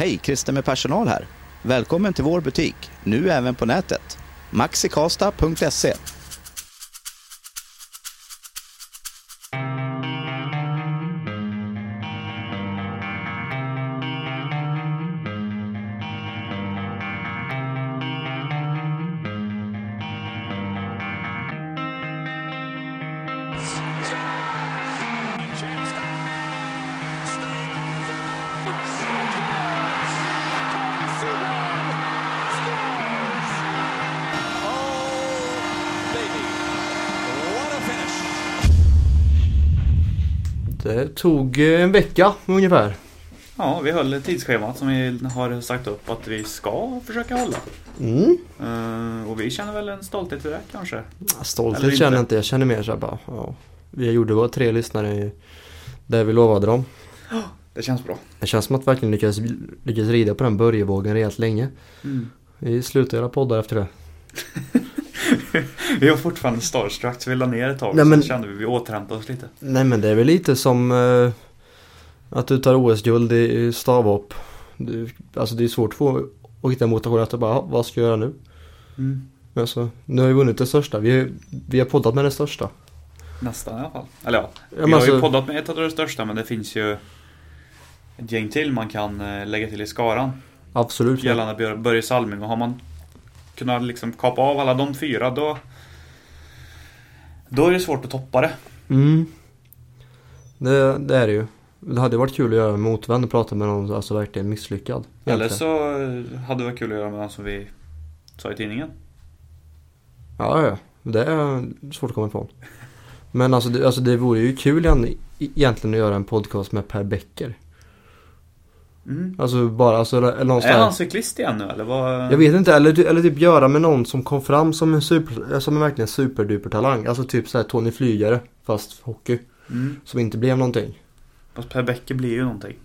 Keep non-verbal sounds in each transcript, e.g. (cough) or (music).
Hej, Christer med personal här. Välkommen till vår butik, nu även på nätet. maxikasta.se tog eh, en vecka ungefär. Ja, vi höll tidsschemat som vi har sagt upp att vi ska försöka hålla. Mm. Eh, och vi känner väl en stolthet för det kanske. Eller Stolthet inte. känner jag inte. Jag känner mer såhär bara, ja. Vi gjorde bara tre lyssnare där vi lovade dem. Det känns bra. Det känns som att vi verkligen lyckades, lyckades rida på den börjevågen rejält länge. Mm. Vi slutade göra poddar efter det. (laughs) (laughs) Vi var fortfarande starstruck så vi la ner ett tag. Nej, Sen men- kände vi vi återhämtade oss lite. Nej men det är väl lite som eh, att du tar OS-guld i stavhopp. Alltså det är svårt att få att hitta motivation att bara, "Ja, vad ska jag göra nu? Mm. Alltså, nu har vi vunnit det största. Vi, vi har poddat med det största. Nästan i alla fall. Eller ja, Ja, vi men har ju alltså- poddat med ett av de största men det finns ju ett gäng till man kan eh, lägga till i skaran. Absolut. Gällande Bör- Börje Salming. Och har man kunnat liksom kapa av alla de fyra då då är det svårt att toppa det. Mm. Det, det är det ju. Det hade varit kul att göra en motvänd och prata med någon alltså verkligen misslyckad. Eller så eh, hade det varit kul att göra med någon som vi sa i tidningen. Ja, ja. Det är svårt att komma ifrån. Men alltså det, alltså det vore ju kul igen- egentligen att göra en podcast med Per Becker. Mm. Alltså bara, alltså, eller någon sån Är han cyklist igen nu eller? Vad... Jag vet inte, eller, eller typ göra med någon som kom fram som en super, som en verkligen superduper talang. Alltså typ såhär Tony Flygare fast hockey. Mm. Som inte blev någonting. Fast Per Bäcke blir ju någonting.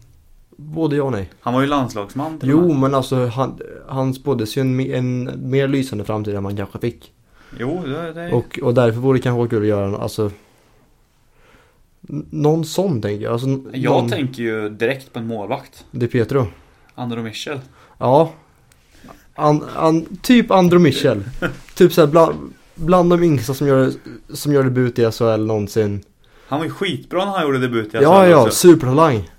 Både ja och nej. Han var ju landslagsman till Jo men alltså han, han spåddes ju en, en mer lysande framtid än man kanske fick. Jo, det, det... Och, och därför vore det kanske vara kul att göra alltså Någon sån tänker jag. Alltså, Jag någon, tänker ju direkt på en målvakt. Det är Pietro. Andro Michel. Ja. An, an, typ Andro Michel. typ såhär bland, bland de yngsta som gör, som gör debut i SHL någonsin. Han var ju skitbra när han gjorde debut i Ja, SHL ja, också. supertalang.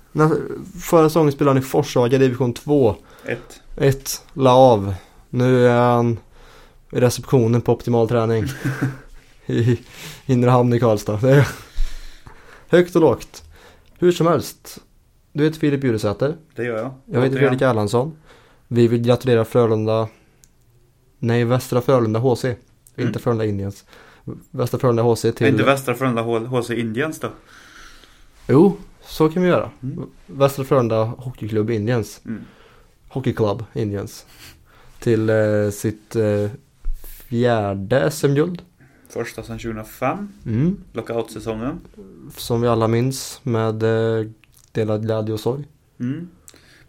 Förra säsongen spelade han i Forshaga division 2. Ett. Ett, la av. Nu är han i receptionen på optimal träning. (laughs) I inre hamn i Karlstad. Är högt och lågt. Hur som helst. Du heter Filip Juresäter. Det gör jag. Jag heter. Fredrik Erlandsson. Vi vill gratulera Frölunda. Nej, Västra Frölunda HC. Mm. Inte Frölunda Indians. Västra Frölunda HC Är till... inte Västra Frölunda HC Indians då? Jo, så kan vi göra. Mm. Västra Frölunda Hockeyklubb Indians. Mm. Hockey Club Indians. Till eh, sitt eh, fjärde SM-guld. Första sedan 2005. Mm. Lockout-säsongen. Som vi alla minns med eh, delad glädje och sorg. Mm.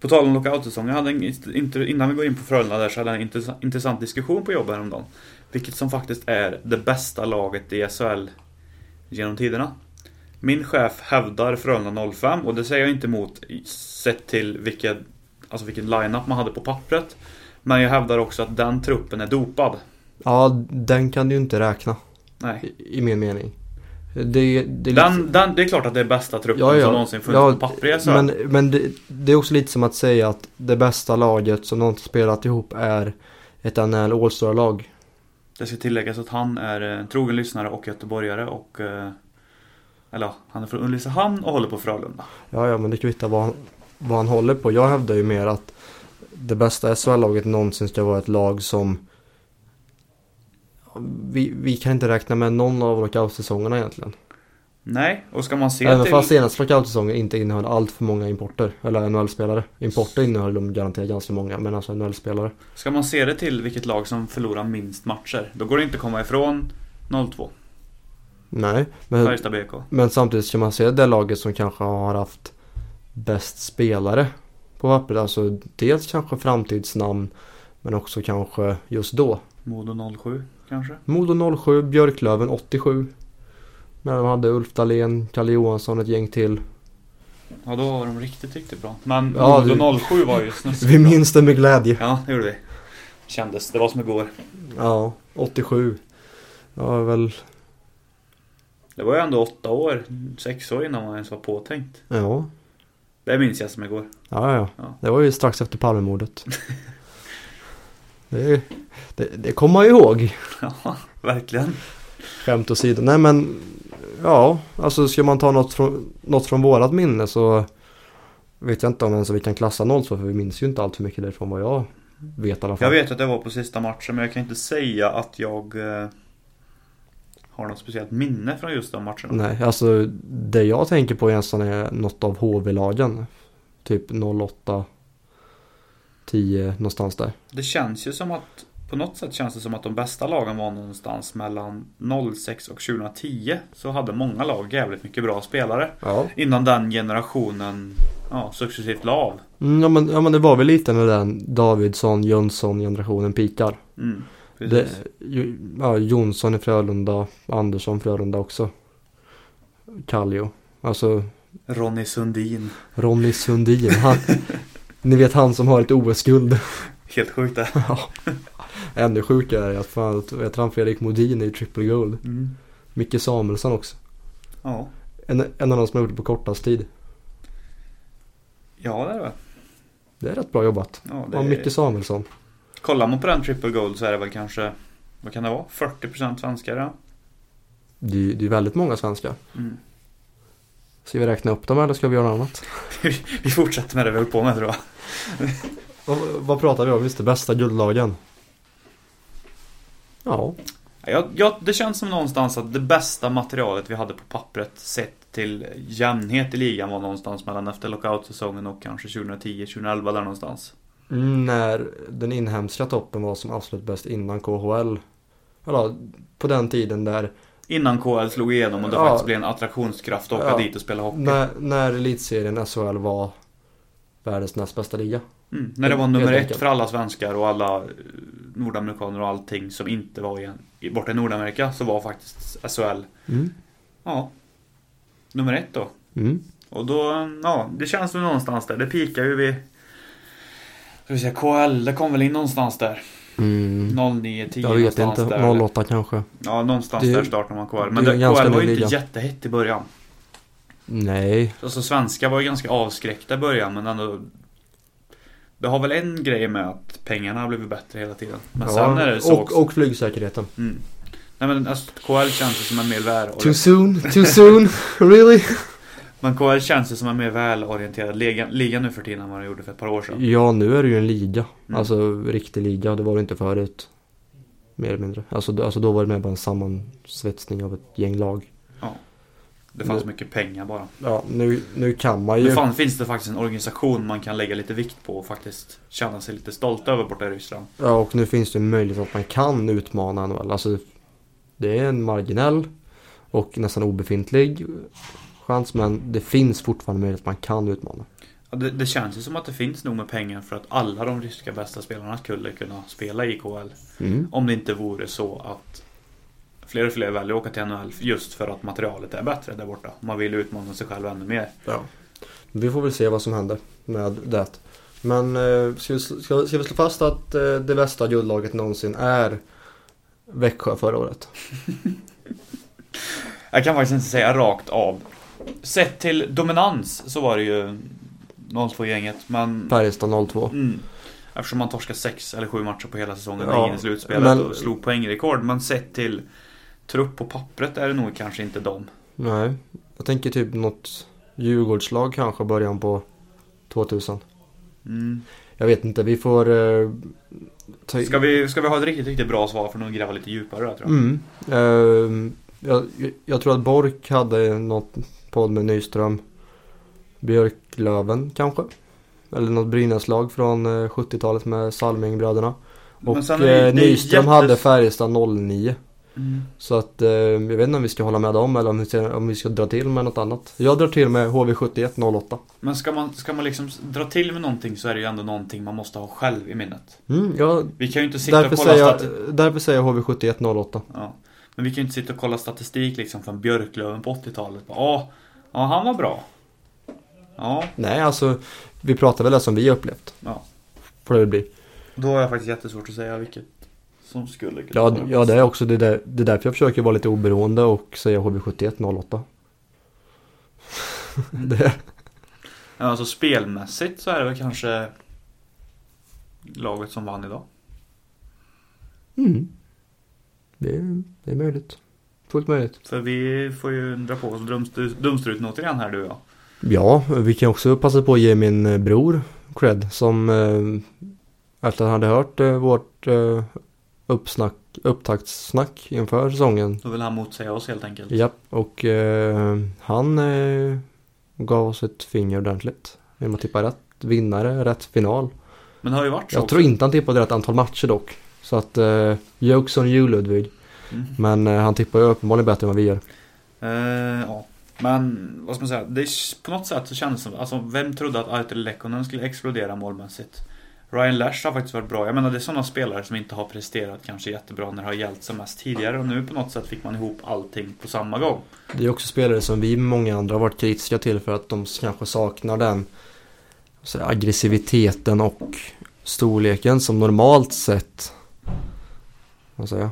På tal om lockout-säsongen, hade en, innan vi går in på Frölunda där så hade jag en intressant, diskussion på jobbet häromdagen. Vilket som faktiskt är det bästa laget i SHL genom tiderna. Min chef hävdar Frölunda 05 och det säger jag inte emot sett till vilken, alltså vilken line-up man hade på pappret. Men jag hävdar också att den truppen är dopad. Ja, den kan du ju inte räkna. Nej. I, i min mening. Det, det är Den, den, det är klart att det är bästa truppen Ja, ja. som någonsin funnits Ja, på SHL. Men, men det, det är också lite som att säga att det bästa laget som någonsin spelat ihop är ett NHL All-Star-lag. Det ska tilläggas att han är en trogen lyssnare och göteborgare och... eh, Eller han är från Ulricehamn och håller på Frölunda. Ja, ja, men det kvittar vad han, vad han håller på. Jag hävdar ju mer att det bästa SHL-laget någonsin ska vara ett lag som vi, vi kan inte räkna med någon av lockout-säsongerna egentligen. Nej, och ska man se Även till... fast senaste lockout-säsongen inte innehöll allt för många importer. Eller NHL-spelare. Importer innehöll de garanterat ganska många, men alltså NHL-spelare. Ska man se det till vilket lag som förlorar minst matcher, då går det inte att komma ifrån 0-2. Nej, men, men samtidigt ska man se det laget som kanske har haft bäst spelare på pappret. Alltså dels kanske framtidsnamn, men också kanske just då. Modo 07 kanske? Modo 07, Björklöven 87. När de hade Ulf Dahlén, Kalle Johansson, ett gäng till. Ja, då var de riktigt, riktigt bra. Men Ja, Modo du- 07 var ju snuskigt (laughs) Vi minns det med glädje. Ja, det gjorde vi. Kändes, det var som igår. Ja, 87. Ja, väl. Det var ju ändå åtta år, sex år innan man ens var påtänkt. Ja. Det minns jag som igår. Ja, ja. Ja. Det var ju strax efter Palmemordet. (laughs) det, det, det kommer man ju ihåg. (laughs) Ja, verkligen. Skämt åsido. Nej men, ja, alltså ska man ta något från, något från vårat minne så vet jag inte om ens vi kan klassa noll så för vi minns ju inte allt för mycket därifrån vad jag vet i alla fall. Jag vet att det var på sista matchen, men jag kan inte säga att jag eh, har något speciellt minne från just de matcherna. Nej, alltså det jag tänker på egentligen är något av HV-lagen. Typ 08, 10 någonstans där. Det känns ju som att på något sätt känns det som att de bästa lagen var någonstans mellan 06 och 2010. Så hade många lag jävligt mycket bra spelare. Ja. Innan den generationen ja, successivt la av. Mm, ja, men, ja men det var väl lite när den Davidsson, Jönsson generationen pikar. Mm, Det, ja, Jonsson i Frölunda, Andersson Frölunda också. Kallio. Alltså Ronny Sundin. Ronny Sundin. Han, (laughs) ni vet han som har ett OS-guld. (laughs) Helt sjukt det. Ja. Ännu sjukare är att fan, tror han Fredrik Modin i triple gold. Mm. Micke Samuelsson också. Ja. En, en av de som har gjort det på kortast tid. ja, det är det. Det är rätt bra jobbat. Ja, det Ja, Micke Samuelsson. Kollar man på den triple gold så är det väl kanske, vad kan det vara? 40% svenskar ja. Det, är- det är väldigt många svenskar. Mm. Ska vi räkna upp dem eller ska vi göra något annat? (laughs) Vi fortsätter med det vi höll på med tror jag. Vad, vad pratar vi om? Just det, bästa guldlagen. Ja. Ja, ja, det känns som någonstans att det bästa materialet vi hade på pappret sett till jämnhet i ligan var någonstans mellan efter lockout-säsongen och kanske 2010-2011 där någonstans. Mm, när den inhemska toppen var som absolut bäst innan KHL. Eller på den tiden där Innan KL slog igenom och det Ja. faktiskt blev en attraktionskraft att åka Ja. dit och spela hockey. när, när elitserien SHL var världens näst bästa liga. Mm, när det var nummer ett för alla svenskar och alla eh, nordamerikaner och allting som inte var i, i, borta i Nordamerika så var faktiskt SHL, Mm. ja, nummer ett då. Mm. Och då, ja, det känns väl någonstans där. Det pikar ju vid Ska vi säga KL, det kom väl in någonstans där. Mm. 09, 10 Jag vet inte, där. 08 kanske. Ja, någonstans Det- där startade man det Men det, ganska KL var ju inte jättehett i början. Nej. Alltså svenska var ju ganska avskräckta i början men ändå Det har väl en grej med att pengarna har blivit bättre hela tiden. Men sen är det så och, också. och flygsäkerheten. Mm. Nej men alltså, KL känns som en mer väl Too soon, too soon, (laughs) really? KL känns ju som en mer välorienterad liga, liga nu för tiden än vad den gjorde för ett par år sedan. Ja, nu är det ju en liga. Mm. Alltså riktig liga, det var det inte förut. Mer eller mindre. Alltså, alltså då var det mer bara en sammansvetsning av ett gäng lag. Det fanns Nu- mycket pengar bara. Ja, nu, nu kan man ju... Nu fan, finns det faktiskt en organisation man kan lägga lite vikt på och faktiskt känna sig lite stolt över borta i Ryssland. Ja, och nu finns det en möjlighet att man kan utmana NHL. Alltså, det är en marginell och nästan obefintlig chans, men det finns fortfarande möjlighet att man kan utmana. Ja, det, det känns ju som att det finns nog med pengar för att alla de ryska bästa spelarna skulle kunna spela i KL. Mm. Om det inte vore så att fler och fler väljer att åka till NHL just för att materialet är bättre där borta. Man vill utmana sig själv ännu mer. Ja. Vi får väl se vad som händer med det. Men eh, ska, vi, ska, ska vi slå fast att eh, det bästa guldlaget någonsin är Växjö förra året? (laughs) Jag kan faktiskt inte säga rakt av. Sett till dominans så var det ju 0-2-gänget, men... Färjestad 02. Mm, eftersom man torskade sex eller sju matcher på hela säsongen Ja, in i slutspelet men- och slog poängrekord. Men sett till trupp på pappret är det nog kanske inte dem. Nej, jag tänker typ något Djurgårdslag kanske början på 2000. Mm. Jag vet inte, vi får... Eh, ta... Ska, vi, ska vi ha ett riktigt, riktigt bra svar för att gräva lite djupare där, tror jag? Mm. Ehm, jag, jag tror att Bork hade något podd med Nyström. Björklöven kanske. Eller något Brynäslag från eh, 70-talet med Salmingbröderna. Och är det- eh, Nyström jättes- hade Färjestad 09. Mm. Så att eh, jag vet inte om vi ska hålla med dem eller om vi ska, om vi ska dra till med något annat. Jag drar till med HV71 08. Men ska man, ska man liksom dra till med någonting så är det ju ändå någonting man måste ha själv i minnet. Mm, ja, Vi kan ju inte sitta och kolla säger jag, därför säger jag HV71 08. ja. Men vi kan ju inte sitta och kolla statistik liksom från Björklöven på 80-talet. Ja, ja, han var bra. Ja, Nej, alltså vi pratar väl det som vi har upplevt. ja. Får det väl bli. Då har jag faktiskt jättesvårt att säga vilket som skulle kunna Ja, vara ja det är också det, där, det är därför jag försöker vara lite oberoende och säga HV7108. (laughs) det, Ja, alltså spelmässigt så är det väl kanske laget som vann idag. mm. Det, är, det är möjligt. Fullt möjligt. För vi får ju dra på oss dumstru- dumstruten återigen här du och jag. Ja, vi kan också passa på att ge min eh, bror cred som eh, efter att han hade hört eh, vårt eh, uppsnack, upptaktssnack inför säsongen. Då vill han motsäga oss helt enkelt. Japp, och eh, han gav oss ett finger ordentligt. Genom att tippa rätt vinnare, rätt final. Men det har ju varit så Jag också. tror inte han tippade rätt antal matcher dock. Så att, eh, jokes on you Ludvig. Mm. Men eh, han tippar ju uppenbarligen bättre än vad vi gör. Eh, ja. Men vad ska man säga, det är, på något sätt så kändes det som, alltså vem trodde att Artur Lekkonen skulle explodera målmässigt? Ryan Lash har faktiskt varit bra. Jag menar det är sådana spelare som inte har presterat kanske jättebra när det har gällt som mest tidigare och nu på något sätt fick man ihop allting på samma gång. Det är också spelare som vi många andra har varit kritiska till för att de kanske saknar den här, aggressiviteten och storleken som normalt sett säger jag,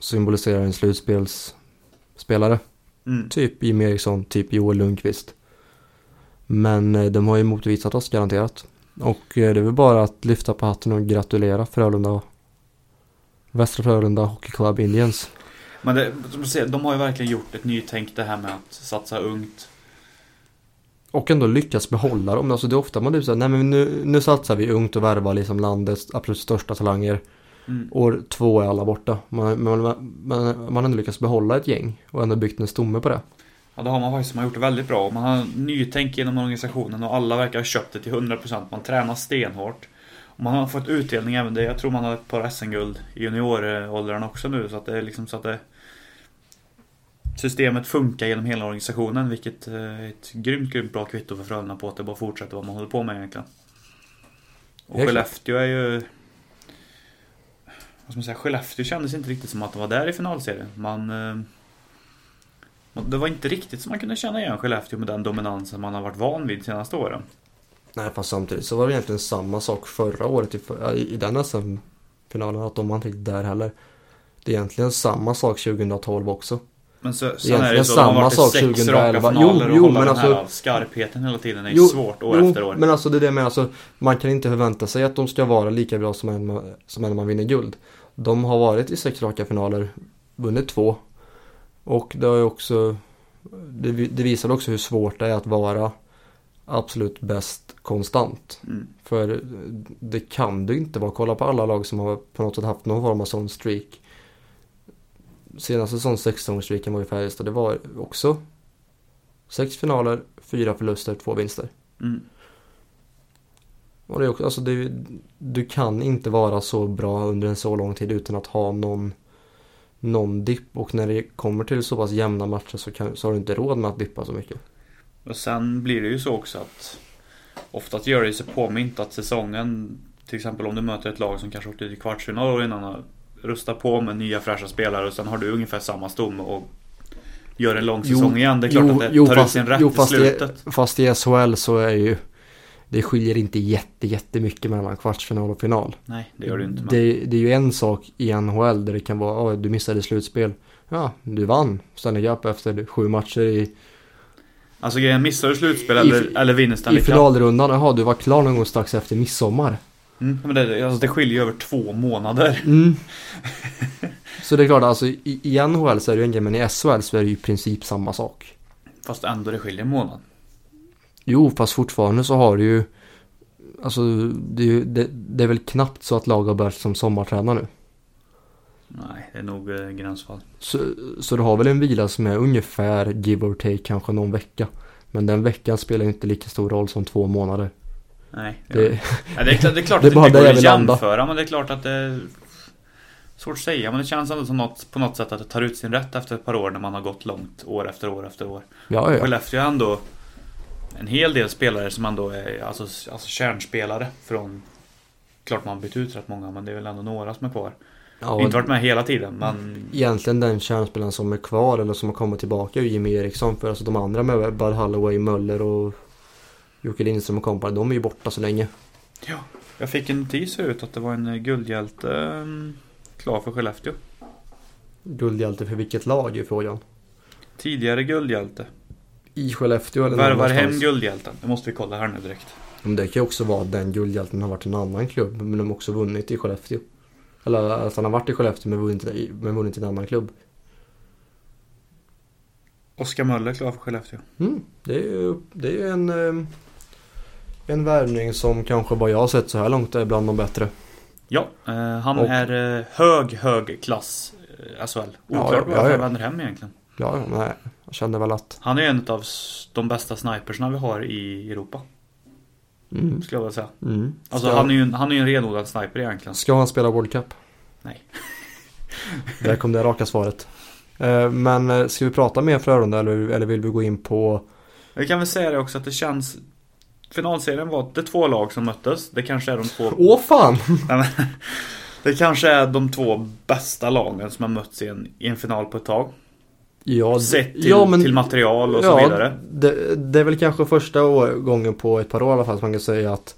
symboliserar en slutspelsspelare. Mm. Typ Jimmy Eriksson, typ Joel Lundqvist. Men eh, de har ju motvisat oss garanterat. Och eh, det är väl bara att lyfta på hatten och gratulera Frölunda. Västra Frölunda Hockey Club Indians. Men det, som du säger, de har ju verkligen gjort ett nytänk det här med att satsa ungt. Och ändå lyckas behålla dem. Alltså det är ofta man typ säger, nej men nu, nu satsar vi ungt och värvar liksom landets absolut största talanger. Mm. År två är alla borta. Man, man, man, man har ändå lyckats behålla ett gäng och ändå byggt en stomme på det. Ja, det har man faktiskt. Man har gjort det väldigt bra. Man har nytänk inom organisationen och alla verkar ha köpt det till 100%. Man tränar stenhårt. Och man har fått utdelning även det. Jag tror man har ett par SM-guld i junioråldern också nu. Så att det är liksom så att det... Systemet funkar genom hela organisationen. Vilket eh, är ett grymt, grymt bra kvitto för Frölunda på att det bara fortsätter vad man håller på med egentligen. Och Skellefteå är ju... Vad ska man säga? Skellefteå kändes inte riktigt som att de var där i finalserien. Man... Eh, det var inte riktigt som man kunde känna igen Skellefteå med den dominansen man har varit van vid de senaste åren. Nej fast samtidigt så var det egentligen samma sak förra året i, i, i den SM-finalen. Att de var inte riktigt där heller. Det är egentligen samma sak 2012 också. Men så, sen är det så, de har samma varit sak sex 2011. raka finaler Jo, jo, men den här alltså- skarpheten hela tiden är ju svårt år jo, efter år. Men alltså det är det med alltså, man kan inte förvänta sig att de ska vara lika bra som en, som en när man vinner guld. De har varit i sex raka finaler, vunnit två. Och det har ju också, det, det visar också hur svårt det är att vara absolut bäst konstant. Mm. För det kan du inte vara. Kolla på alla lag som har på något sätt haft någon form av sån streak. Senaste sån sexsäsongsstreaken var i Färjestad. Det var också sex finaler, fyra förluster, två vinster. Mm. Och det är också, alltså det, du kan inte vara så bra under en så lång tid utan att ha någon, någon dipp. Och när det kommer till så pass jämna matcher så, kan, så har du inte råd med att dippa så mycket. Och sen blir det ju så också att Oftast gör det sig påmint att säsongen Till exempel om du möter ett lag som kanske åkte till kvartsfinal innan har rustat på med nya fräscha spelare och sen har du ungefär samma stomme och Gör en lång säsong igen. Det är klart att det tar ut sin rätt jo, i fast, slutet. I, fast i SHL så är ju Det skiljer inte jätte, jättemycket mellan kvartsfinal och final. Nej, det gör det inte. Det, det är ju en sak i NHL där det kan vara, oh, du missade slutspel. Ja, du vann Stanley Cup efter sju matcher i, Alltså grejen, missar du slutspel I- eller, eller vinner i Stanley Cup? finalrundan. Jaha, du var klar någon gång strax efter midsommar. Mm, men det, alltså det skiljer ju över två månader. Mm. (laughs) Så det är klart, alltså i, i NHL så är det ju en grej, men i SHL så är det ju i princip samma sak. Fast ändå det skiljer en månad. Jo, fast fortfarande så har du ju Alltså det, är ju- det, det är väl knappt så att lag har börjat som sommartränare nu. Nej, det är nog eh, gränsfall. Så, så du har väl en vila som är ungefär give or take kanske någon vecka. Men den veckan spelar inte lika stor roll som två månader. Nej, det, Det, (laughs) ja, det, är, klart- det är klart det att det inte går att vill landa. jämföra, men det är klart att det svårt att säga. Men det känns ändå som något, på något sätt att det tar ut sin rätt efter ett par år när man har gått långt år efter år efter år. ja, ja. Skellefteå är ändå en hel del spelare som ändå är alltså, alltså kärnspelare från Klart man har bytt ut rätt många men det är väl ändå några som är kvar. ja Inte varit med hela tiden men Egentligen den kärnspelaren som är kvar eller som har kommit tillbaka är ju Jimmy Eriksson. För alltså de andra med Bud Holloway, Möller och Jocke Lindström och kompani, de är ju borta så länge. Ja. Jag fick en notis förut att det var en eh, guldhjälte mm, klar för Skellefteå. Guldhjälte för vilket lag är frågan? Tidigare guldhjälte. I Skellefteå eller Värvar hem guldhjälten. Det måste vi kolla här nu direkt. Men det kan ju också vara att den guldhjälten har varit en annan klubb men de har också vunnit i Skellefteå. Eller att han har varit i Skellefteå men vunnit, men vunnit i en annan klubb. Oskar Möller klar för Skellefteå. Mm, det är ju det är en, eh, en värvning som kanske vad jag har sett så här långt är bland de bättre. Ja, eh, han Och- är eh, hög, hög klass eh, SHL. Oklart ja, varför han vänder hem egentligen. Ja, nej, jag känner väl att... Han är en av de bästa snipersna vi har i Europa. Mm, Skulle jag vilja säga. mm. Alltså han är ju en, han är en renodlad sniper egentligen. ska han spela World Cup? Nej. (laughs) Där kom det raka svaret. Eh, Men eh, ska vi prata mer Frölunda eller, eller vill vi gå in på... Vi kan väl säga det också att det känns Finalserien var det två lag som möttes. Det kanske är de två Åh fan! (laughs) Det kanske är de två bästa lagen som har mötts i en, i en final på ett tag. Ja, Sett till, ja, men- till material och så ja, vidare. Det, det är väl kanske första gången på ett par år i alla fall som man kan säga att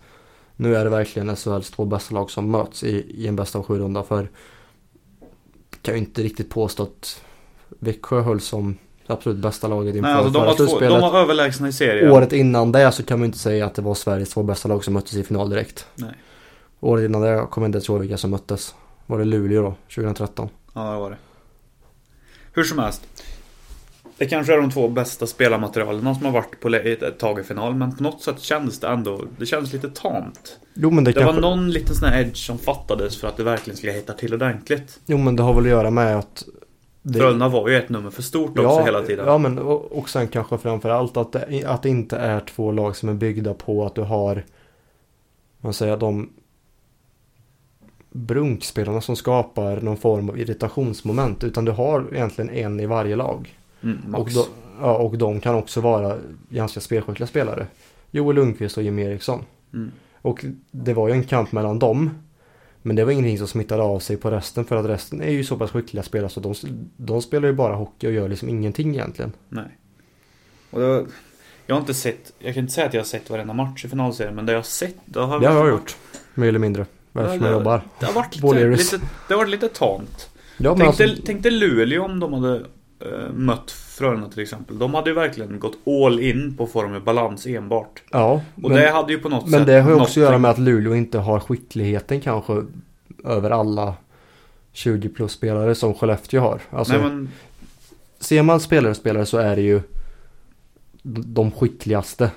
nu är det verkligen SHLs två bästa lag som möts i, i en bästa av sju runda för kan ju inte riktigt påstå att Växjö höll som absolut bästa laget inför Nej, alltså, de, var två, de var överlägsna i serien. Året innan det så kan man inte säga att det var Sveriges två bästa lag som möttes i final direkt. Nej. Året innan det kommer jag inte ens ihåg vilka som möttes. Var det Luleå då, 2013? Ja, det var det. Hur som helst. Det kanske är de två bästa spelarmaterialen som har varit på ett tag i final, men på något sätt kändes det ändå, det kändes lite tamt. Jo men det, Det kanske... var någon liten sån här edge som fattades för att det verkligen skulle hitta till ordentligt. Jo men det har väl att göra med att det- Frölunda var ju ett nummer för stort också hela tiden. Ja, men och, och sen kanske framförallt att det, att det inte är två lag som är byggda på att du har, man säger de brunkspelarna som skapar någon form av irritationsmoment. Utan du har egentligen en i varje lag. Mm, Och, då, ja, och de kan också vara ganska spelskickliga spelare. Joel Lundqvist och Jim Eriksson. Mm. Och det var ju en kamp mellan dem. Men det var ingenting som smittade av sig på resten för att resten är ju så pass skickliga spelare så de, de spelar ju bara hockey och gör liksom ingenting egentligen. Nej. Och var, jag har inte sett, jag kan inte säga att jag har sett varenda match i finalserien, men det jag har sett, det har Det har jag gjort. Mer eller mindre. Ja, jag jobbar. Det har varit lite, lite, det har varit lite tamt. Ja, men Tänk, alltså, dig, tänk dig Luleå om de hade eh, mött Frölunda till exempel. De hade ju verkligen gått all in på form av balans enbart. ja, Och men, det hade ju på något men sätt det har ju också att göra med att Luleå inte har skickligheten kanske över alla 20 plus spelare som Skellefteå har. Alltså, Nej men, ser man spelare och spelare så är det ju de skickligaste.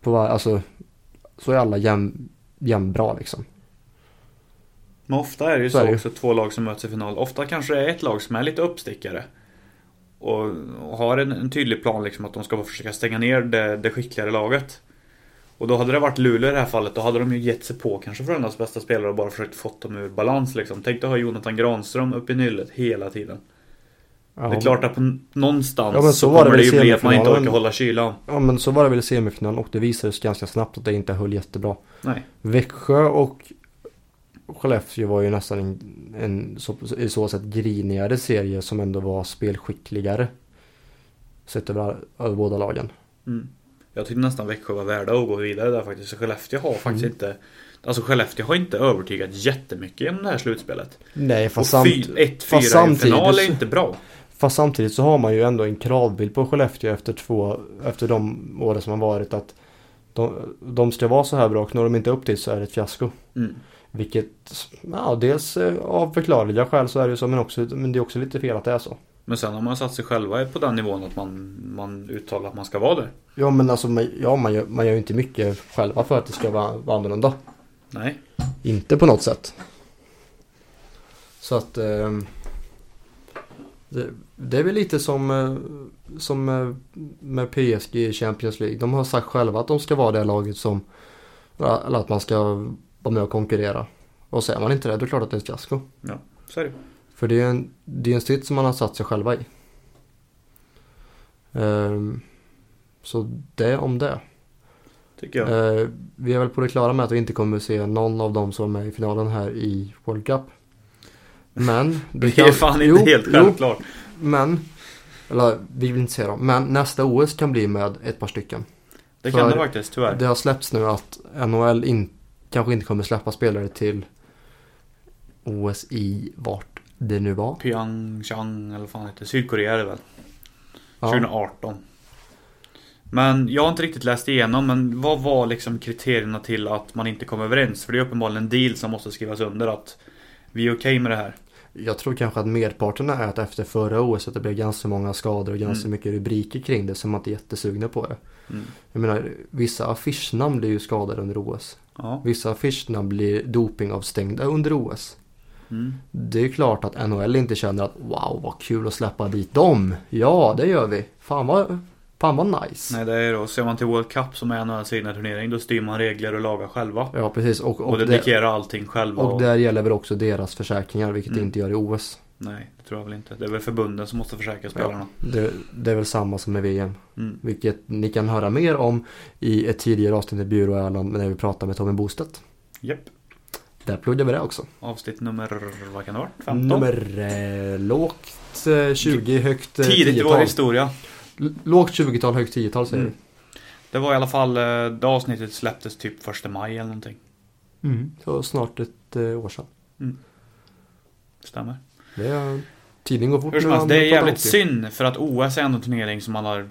På alltså, så är alla jämn, jämnbra liksom. men ofta är det ju Så så, det också två lag som möts i final. Ofta kanske det är ett lag som är lite uppstickare. Och, och har en, en tydlig plan liksom att de ska försöka stänga ner det, det skickligare laget. Och då hade det varit Luleå i det här fallet, då hade de ju gett sig på kanske Frölundas bästa spelare och bara försökt fått dem ur balans liksom. Tänk dig ha Jonathan Granström uppe i nyllet hela tiden. Ja, Det är klart att på någonstans Ja, så så, kommer det ju bli att man inte orkar hålla kylan. Ja men så var det väl i semifinalen och det visade sig ganska snabbt att det inte höll jättebra. Nej. Växjö och Skellefteå var ju nästan en, en så, i så sätt grinigare serie som ändå var spelskickligare. Sett över, över båda lagen. Mm. Jag tyckte nästan Växjö var värda att gå vidare där faktiskt. Skellefteå har faktiskt Mm. inte Alltså Skellefteå har inte övertygat jättemycket genom det här slutspelet. Nej fast, samt, 1-4 fast i samtidigt final är inte bra. fast samtidigt så har man ju ändå en kravbild på Skellefteå efter två, efter de åren som har varit att de, de ska vara så här bra och når de inte upp dit så är det ett fiasko. Mm. Vilket, ja dels eh, av förklarliga skäl så är det ju så men, också, men det är också lite fel att det är så. Men sen har man satt sig själva på den nivån att man, man uttalar att man ska vara där. Ja men alltså ja, man, gör, man gör ju inte mycket själva för att det ska vara, vara annorlunda. Nej. Inte på något sätt. Så att ehm, det, det är väl lite som, eh, som eh, med PSG i Champions League. De har sagt själva att de ska vara det laget som, eller att man ska vara med och konkurrera. Och säger man inte det, då är det klart att det är ett fiasko. Ja, så är det. För det är en, det är en sits som man har satt sig själva i. Ehm, så det om det. Tycker jag. Eh, vi är väl på det klara med att vi inte kommer att se någon av dem som är med i finalen här i World Cup. Men. (laughs) Det är fan inte helt självklart. men. Eller vi vill inte se dem. Men nästa OS kan bli med ett par stycken. Det kan För det faktiskt, tyvärr. Det har släppts nu att NHL in, kanske inte kommer släppa spelare till OS i vart det nu var. Pyeongchang eller vad fan heter? Sydkorea är det väl? Ja. 2018. Men jag har inte riktigt läst igenom, men vad var liksom kriterierna till att man inte kom överens? För det är uppenbarligen en deal som måste skrivas under att vi är okej med det här. Jag tror kanske att merparten är att efter förra OS att det blev ganska många skador och ganska Mm. mycket rubriker kring det som man inte är jättesugna på det. Mm. Jag menar, vissa affischnamn blir ju skadade under OS. Ja. Vissa affischnamn blir dopingavstängda under OS. Mm. Det är klart att NHL inte känner att wow vad kul att släppa dit dem. Ja det gör vi. Fan vad, fan vad nice. Nej, det är då. Ser man till World Cup som är NHLs egna turnering, då styr man regler och lagar själva. Ja precis och, Och, och, dedikerar allting själva. och där gäller väl också deras försäkringar vilket Mm. det inte gör i OS. Nej, det tror jag väl inte. Det är väl förbunden som måste försäkra spelarna. Det, det är väl samma som med VM. Mm. Vilket ni kan höra mer om i ett tidigare avsnitt i Byrå Erland när vi pratar med Tommy Bostedt. Japp. Där pluggade vi det också. Avsnitt nummer, vad kan det vara? 15? Nummer eh, lågt eh, 20, högt eh, Tidigt i vår 10-tal. historia. L- Lågt 20-tal, högt 10-tal säger Mm. Det var i alla fall, eh, det avsnittet släpptes typ första maj eller någonting. vi. Mm. Så snart ett eh, år sedan. Stämmer. Det är, tiden går fort Hur som helst, det är jävligt hockey. synd för att OS är ändå en turnering som man har...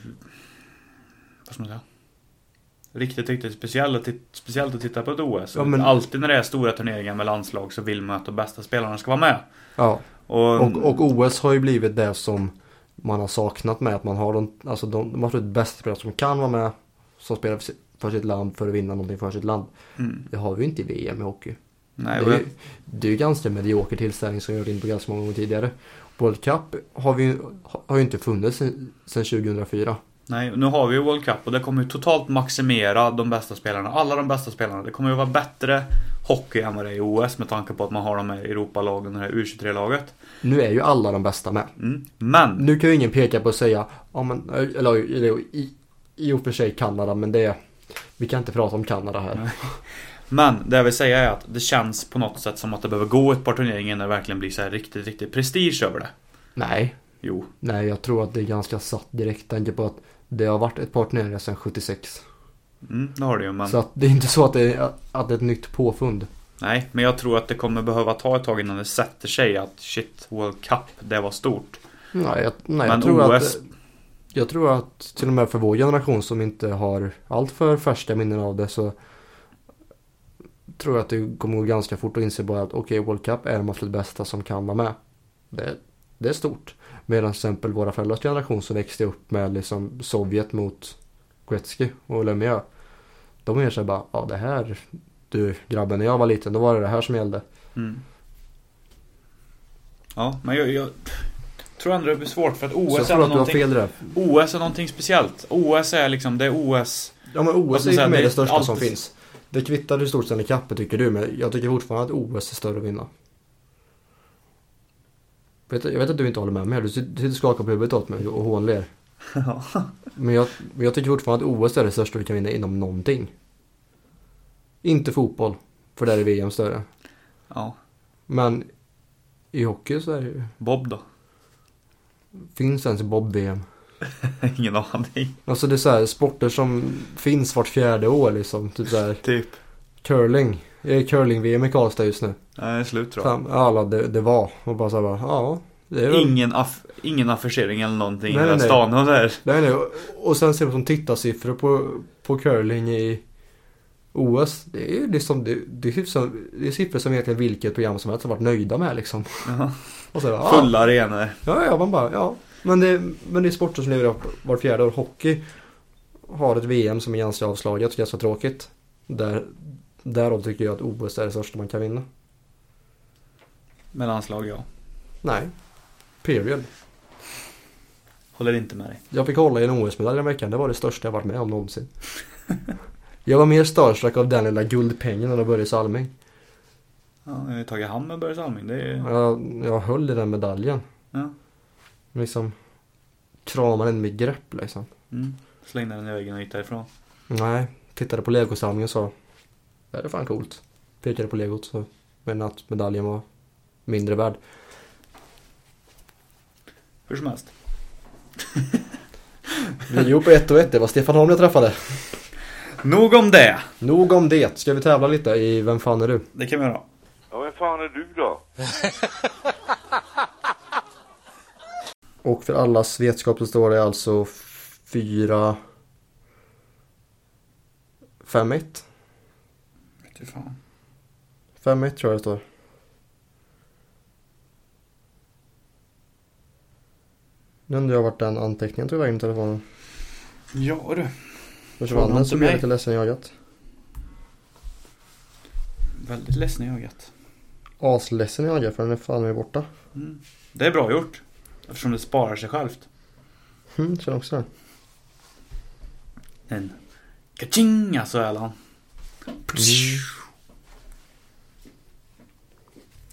Vad ska man säga? Riktigt, riktigt speciell speciellt att titta på ett OS. Ja, men- Alltid när det är stora turneringar med landslag så vill man att de bästa spelarna ska vara med. Ja, Och, och, och OS har ju blivit det som man har saknat med att man har de, alltså de, de absolut bästa spelare som kan vara med. Som spelar för sitt land för att vinna någonting för sitt land. mm, Det har vi ju inte i VM i hockey. Nej, det, är, jag, ju- det är ju ganska medioker tillställning som har varit inne på ganska många gånger tidigare. World Cup har, vi, har ju inte funnits sedan sedan 2004. nej, nu har vi ju World Cup och det kommer ju totalt maximera de bästa spelarna. Alla de bästa spelarna. Det kommer ju vara bättre hockey än vad det är i OS med tanke på att man har de här Europalagen och det här U23-laget. Nu är ju alla de bästa med. Mm. Men, Nu kan ju ingen peka på och säga, ja men, eller, eller i, i och för sig Kanada, men det vi kan inte prata om Kanada här. Nej. (laughs) Men det jag vill säga är att det känns på något sätt som att det behöver gå ett par turneringar när det verkligen blir så här riktigt, riktigt prestige över det. Nej, Jo. nej jag tror att det är ganska satt direkt. Tänker på att det har varit ett par turneringar sedan 76. Mm, det har det ju men... Så att det är inte så att det är, att det är ett nytt påfund. Nej, men jag tror att det kommer behöva ta ett tag innan det sätter sig att shit, World Cup, det var stort. Nej, jag, nej, jag tror OS att Jag tror att till och med för vår generation som inte har allt för färska minnen av det så tror jag att det kommer gå ganska fort att inse bara att okej, World Cup är de absolut bästa som kan vara med. Det, det är stort. Medan till exempel våra föräldrars generation som växte upp med liksom Sovjet mot Gretzky och Lemieux. De är så här bara, ja det här, du grabben när jag var liten då var det det här som gällde. Mm. Ja, men jag, jag tror ändå det blir svårt för att OS är, någonting. OS är någonting speciellt. OS är liksom, det är OS. Ja men OS är ju säga, för mig det största som alltid- finns. Det kvittar hur stort Stanley Cup tycker du, men jag tycker fortfarande att OS är större att vinna. Jag vet att du inte håller med mig, du sitter och skakar på huvudet åt mig och hånler. Men jag, jag tycker fortfarande att OS är det största vi kan vinna inom någonting. Inte fotboll, för där är VM större. ja, Men i hockey så är det ju, Bob då? finns ens bob-VM. (laughs) Ingen aning. Alltså det är så här, sporter som finns vart fjärde år liksom. Typ så här, Typ. curling. Är det curling-VM i Karlstad just nu? Nej, det är slut tror jag. Alla det, det var. Och bara så här, bara, ja. Är väl... Ingen, aff ingen affischering eller någonting Nej, i hela stan och där. Nej, nej. Och- sen ser man som tittarsiffror på, på curling i OS. Det är liksom, det, det, är typ som, det är siffror som egentligen vilket program som helst har varit nöjda med liksom. Ja. (laughs) Och så, ja, Fulla arenor. ja, ja, man bara, ja. Men det, men det är sporter som lever upp var fjärde år. Hockey har ett VM som är ganska avslaget ganska tråkigt. Där, därav tycker jag att OS är det största man kan vinna. Med landslag, ja. Nej. Period. Håller inte med dig. Jag fick hålla i en OS-medalj den veckan. Det var det största jag varit med om någonsin. jag var mer starstruck av den lilla guldpengen än av Börje Salming. Ja, jag har ju tagit hand med Börje Salming. Det är... Jag, jag höll i den medaljen. Ja. Liksom kramade den med grepp liksom. Mm. Slängde den i väggen och gick därifrån. Nej, tittade på legosamlingen och sa Det här är fan coolt. Pekade på legot så men att medaljen var mindre värd. Hur som helst. Vi är ihop på ett och ett. Det var Stefan Holm jag träffade. Nog om det. Nog om det. Ska vi tävla lite i Vem fan är du? Det kan vi göra. Ja, vem fan är du då? (laughs) Och för allas vetskap så står det alltså 4... 5-1. Vet du fan. 5-1 tror jag det står. Nu undrar jag vart den anteckningen tog vägen i telefonen. Ja du. Försvann den så blir jag lite ledsen jagat. Väldigt ledsen i ögat. Asledsen jagat för den är fan med borta. Mm. Det är bra gjort. Eftersom det sparar sig självt. Mm, känner också det. En kaching alltså Erland.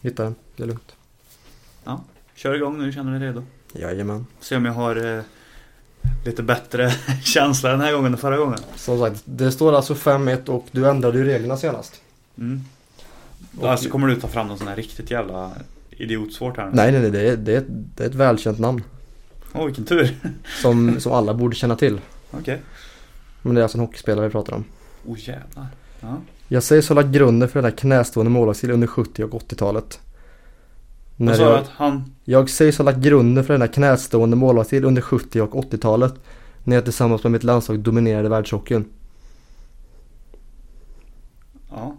Hitta den, det är lugnt. Ja, kör igång nu, känner du dig redo? Jajamän. Se om jag har eh, lite bättre (laughs) känsla den här gången än förra gången. Som sagt, det står alltså 5-1 och du ändrade ju reglerna senast. Mm. Och- Alltså kommer du ta fram någon sån här riktigt jävla idiotsvårt här nu? Nej, nej, nej, det är, det är, ett, det är ett välkänt namn. Åh vilken tur. (laughs) Som, som alla borde känna till. Okej. Men det är alltså en hockeyspelare vi pratar om. Oh jävlar. Ja. Jag sägs lagt grunden för den här knästående målvaktsstil under 70 och 80-talet. När jag, att han... jag sägs ha lagt grunden för den här knästående målvaktsstil under 70 och 80-talet. När jag tillsammans med mitt landslag dominerade världshockeyn. Ja.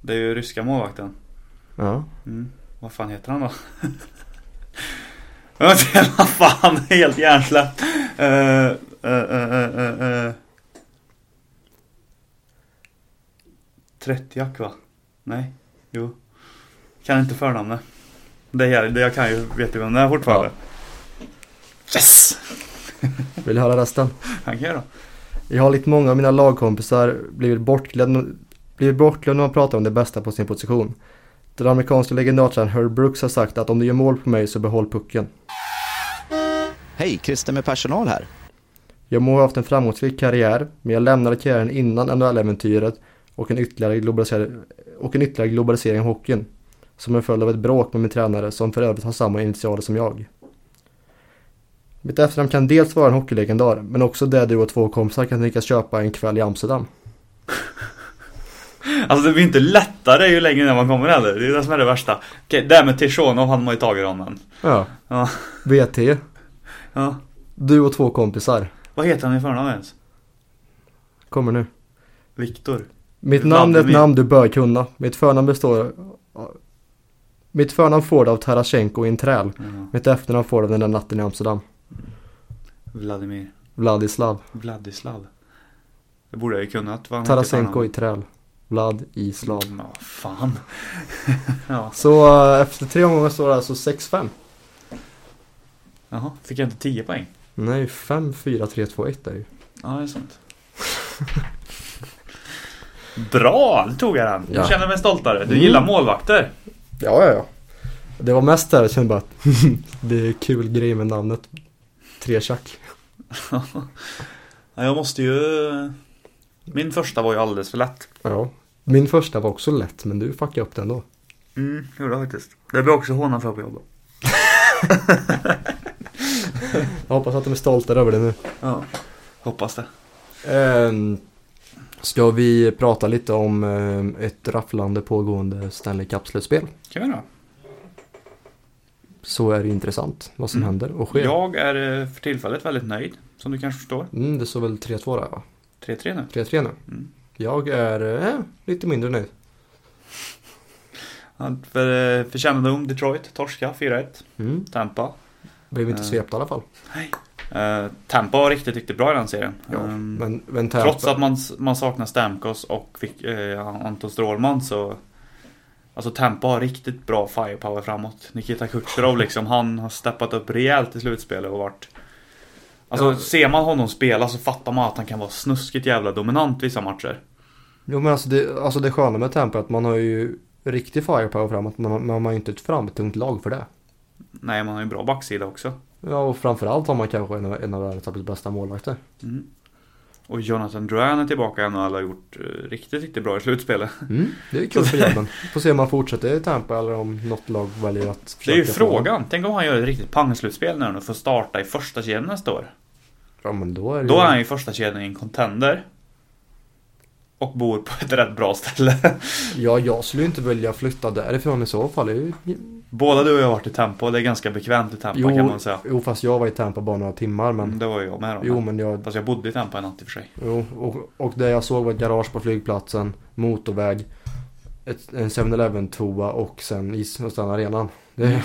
Det är ju ryska målvakten. Ja. Mm. Vad fan heter han då? (laughs) Vad fan, helt hjärnsläpp. Uh, uh, uh, uh, uh. Trettjack va? Nej, jo. Kan inte förnamnet. Det, det jag kan ju, vet du vem det är fortfarande? Yes! (laughs) Vill du höra resten? Han kan göra. Jag har likt många av mina lagkompisar blivit bortglömd, blivit bortglömd när man pratar om det bästa på sin position. Den amerikanska legendartränaren Herb Brooks har sagt att om du gör mål på mig så behåll pucken. Hej, Christer med personal här. Jag må ha haft en framgångsrik karriär, men jag lämnade karriären innan NHL-äventyret och en ytterligare globalisering, och en ytterligare globalisering av hockeyn. Som en följd av ett bråk med min tränare som för övrigt har samma initialer som jag. Mitt efternamn kan dels vara en hockeylegendar, men också det du och två kompisar kan tänkas köpa en kväll i Amsterdam. (laughs) Alltså det blir inte lättare ju längre ner man kommer heller. Det är det som är det värsta. Okej, det här med Tishonov hade man ju tagit honom. Ja. Ja. VT, Ja. du och två kompisar. Vad heter han i förnamn ens? Kommer nu. Viktor. Mitt namn är ett namn du bör kunna. Mitt förnamn består... Mitt förnamn får du av Tarasjenko i en träl. Ja. Mitt efternamn får du av den där natten i Amsterdam. Vladimir. Vladislav. Vladislav. Det borde jag ju kunnat. Han Tarasenko i träl. Vlad i slav. förnamn. Ja, fan. (laughs) ja. Så äh, efter tre omgångar står det alltså 6-5. Jaha, fick jag inte 10 poäng? Nej, 5, 4, 3, 2, 1 är det ju. Ja, det är sant. Bra, nu tog jag den. Ja. Jag känner mig stoltare. Du Mm. gillar målvakter. Ja, ja, ja. Det var mest där jag kände bara att (laughs) det är kul grej med namnet. Tre tjack. (laughs) ja, jag måste ju... Min första var ju alldeles för lätt. Ja. Min första var också lätt, men du fuckade upp den då. Mm, gjorde jag faktiskt. Det blir också håna för på jobbet. (laughs) Jag hoppas att de är stolta över det nu. Ja, hoppas det. Ehm, ska vi prata lite om ehm, ett rafflande pågående Stanley Cup-slutspel? Kan vi göra. Så är det intressant vad som Mm. händer och sker. Jag är eh, för tillfället väldigt nöjd. Som du kanske förstår. Mm, det står väl 3-2 där va? 3-3 nu. 3-3 nu. Mm. Jag är eh, lite mindre nöjd. För, eh, för kännedom, Detroit, torska 4-1. Mm. Tampa. Blev inte Eh. svept i alla fall. Eh, Tampa var riktigt, riktigt bra i den serien. Ja, Ehm, men, men Tampa, Trots att man, man saknar Stamkos och fick, eh, Anton Strålman så Alltså Tampa har riktigt bra firepower framåt. Nikita Kucherov (laughs) liksom, han har steppat upp rejält i slutspelet och varit Alltså ser man honom spela så fattar man att han kan vara snuskigt jävla dominant vissa matcher. Jo men alltså det, alltså det sköna med Tampa är att man har ju riktig firepower framåt men man, man har ju inte ett fram ett tungt lag för det. Nej, man har ju bra backsida också. Ja och framförallt har man kanske en av, en av världens absolut bästa målvakter. Mm. Och Jonathan Drouin är tillbaka igen och alla har gjort eh, riktigt, riktigt bra i slutspelet. Mm, det är kul (laughs) för grabben. Får se om han fortsätter i Tampa eller om något lag väljer att Det är ju försöka frågan. Tänk om han gör ett riktigt pangslutspel nu och får starta i första kedjan nästa år. Ja men då är det Då ju... är han ju första kedjan i en contender. Och bor på ett rätt bra ställe. (laughs) Ja, jag skulle inte vilja flytta därifrån i så fall. Ju... Båda du och jag har varit i Tampa och det är ganska bekvämt i Tampa Jo, kan man säga. jo, fast jag var i Tampa bara några timmar men... Det var ju jag med då. Jo, men jag... Fast jag bodde i Tampa en natt i och för sig. Jo, och, och det jag såg var ett garage på flygplatsen, motorväg, ett, en 7-Eleven toa och sen is och sen arenan. Det,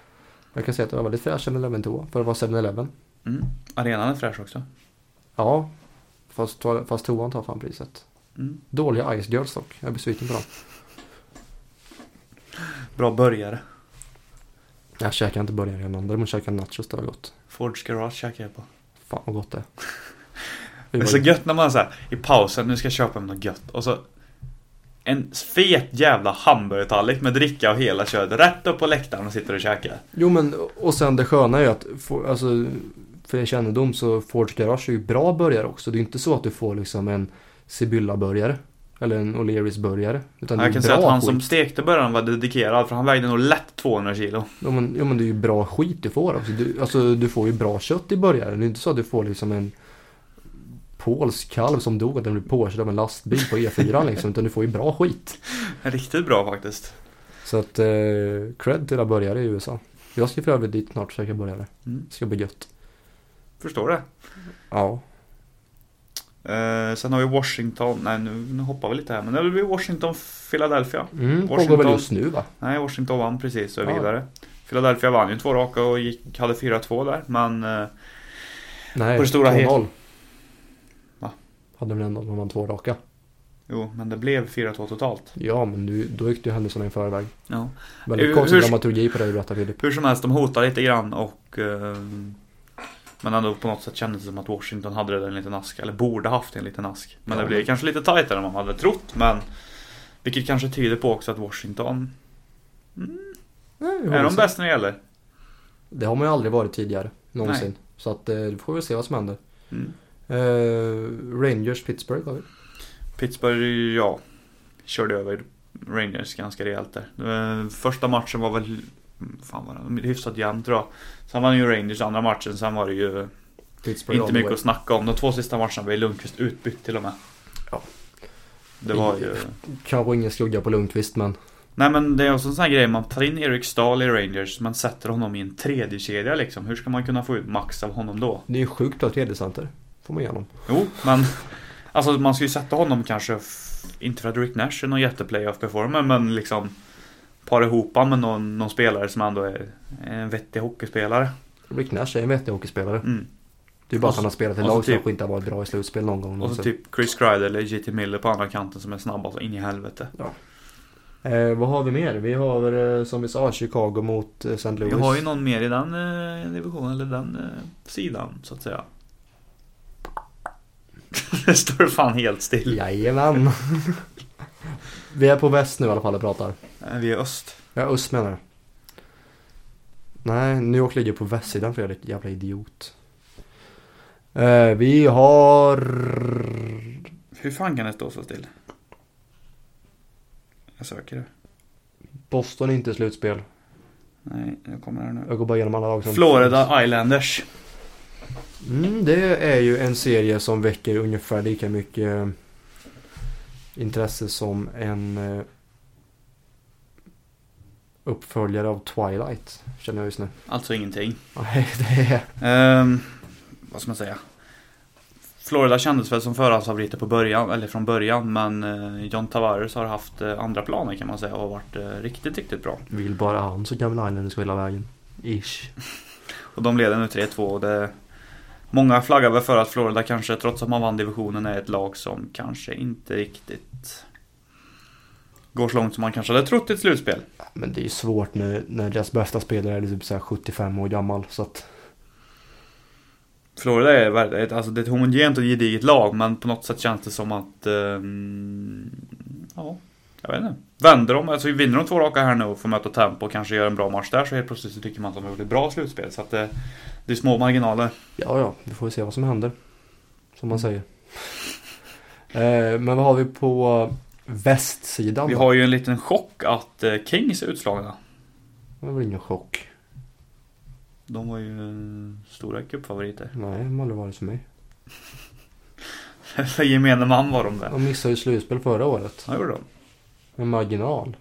(laughs) jag kan säga att det var väldigt fräsch 7-Eleven toa för att vara 7-Eleven. Mm. Arenan är fräsch också. Ja, fast, fast toan tar fan priset. Mm. Dåliga Ice Girls dock, jag är besviken på dem. Bra börjare. Jag käkar inte burgare innan, däremot käkar nachos, det var gott. Fords Garage käkar jag på. Fan vad gott det är. (laughs) Det är så gött när man säger i pausen, nu ska jag köpa mig något gött. Och så en fet jävla hamburgertallrik med dricka och hela köret rätt upp på läktaren och sitter och käkar. Jo men och sen det sköna är ju att, få, alltså, för er kännedom så Fords Garage är ju bra burgare också. Det är inte så att du får liksom en Sibylla-burgare. Eller en O'Learys-burgare. Utan Jag kan säga att han skit. som stekte burgaren var dedikerad för han vägde nog lätt 200 kilo. Ja men, ja men det är ju bra skit du får också. Du, alltså du får ju bra kött i burgaren. Det är inte så att du får liksom en polsk kalv som dog att den blev påkörd av en lastbil på E4 (laughs) liksom. Utan du får ju bra skit. Riktigt bra faktiskt. Så att eh, cred till alla burgare i USA. Jag ska för övrigt dit snart och käka burgare. Mm. Det ska bli gött. Förstår det. Ja. Eh, sen har vi Washington, nej nu, nu hoppar vi lite här men det blir Washington, Philadelphia. Mm, pågår Washington. väl just nu va? Nej, Washington vann precis och är Ja. vidare. Philadelphia vann ju två raka och gick, hade 4-2 där men eh, Nej, På det stora 2-0. Va? Hade väl ändå de vann två raka. jo, men det blev 4-2 totalt. Ja, men du, då gick det ju händelserna i förväg. Ja. Väldigt Hur- konstig hur- dramaturgi på det du berättar Filip. Hur som helst, de hotar lite grann och eh, Men ändå på något sätt kändes det som att Washington hade det en liten ask, eller borde haft en liten ask. Men Ja, det blev kanske lite tajtare än man hade trott, men Vilket kanske tyder på också att Washington Nej, vi får är de bäst när det gäller. Det har man ju aldrig varit tidigare. Någonsin. Så att eh, då får vi se vad som händer. Mm. Eh, Rangers Pittsburgh har vi. Pittsburgh, ja, körde över Rangers ganska rejält där. Eh, Första matchen var väl, fan var det, hyfsat jämn tror jag. Sen vann ju Rangers andra matchen, sen var det ju Pittsburgh inte mycket way. att snacka om. De två sista matcherna blev Lundqvist utbytt till och med. Ja. Det var ju... Kanske ingen skugga på Lundqvist men. Nej men det är också en sån här grej, man tar in Erik Stahl i Rangers, man sätter honom i en tredje kedja liksom. Hur ska man kunna få ut max av honom då? Det är ju sjukt bra tredjecenter. Får man igenom. Jo, men (laughs) alltså man ska ju sätta honom kanske, inte för att Rick Nash är någon jätteplayoff performer, men liksom para ihop han med någon, någon spelare som ändå är en vettig hockeyspelare. Rick Nash är en vettig hockeyspelare. Mm. Det är bara Och att han har spelat i så lag som typ- inte har varit bra i slutspel någon gång. Och så typ Chris Kreider eller JT Miller på andra kanten som är snabba så in i helvete. Eh, vad har vi mer? Vi har eh, som vi sa Chicago mot eh, St. Louis. Vi har ju någon mer i den eh, divisionen, eller den eh, sidan så att säga. (laughs) det står fan helt still. Jajamän. (laughs) vi är på väst nu i alla fall och pratar. Eh, Vi är öst. Ja, öst menar jag. Nej, New York ligger på västsidan Fredrik, jävla idiot. Eh, vi har... Hur fan kan det stå så still? Jag söker det. Boston är inte slutspel. Nej, jag kommer här nu. Jag går bara igenom alla lag som Florida Islanders. Mm, det är ju en serie som väcker ungefär lika mycket eh, intresse som en eh, uppföljare av Twilight. Känner jag just nu. Alltså ingenting. Nej, (laughs) det är... Ehm, vad ska man säga? Florida kändes väl som förhandsfavoriter på början, eller från början, men eh, John Tavares har haft eh, andra planer kan man säga och varit eh, riktigt, riktigt bra. Vill bara han så kan väl Islanders gå hela vägen. Ish. (laughs) Och de leder nu 3-2 och det Många flaggar väl för att Florida kanske, trots att man vann divisionen, är ett lag som kanske inte riktigt går så långt som man kanske hade trott i ett slutspel. Men det är ju svårt när, när deras bästa spelare är typ så här 75 år gammal. Så att... Florida är ett, alltså det är ett homogent och gediget lag, men på något sätt känns det som att... ehm, ja, jag vet inte. Vänder de, alltså vinner de två raka här nu och får möta Tampa och kanske gör en bra match där så helt plötsligt så tycker man att de har gjort ett bra slutspel. Så att det, det är små marginaler. Ja, ja, vi får se vad som händer. Som man säger. eh, men vad har vi på västsidan Vi har ju en liten chock att eh, Kings är utslagna. Det var väl ingen chock. De var ju eh, stora cupfavoriter. Nej, de har aldrig varit för mig. För (laughs) gemene man var de det. De missade ju slutspel förra året. Ja, gjorde de. Med marginal.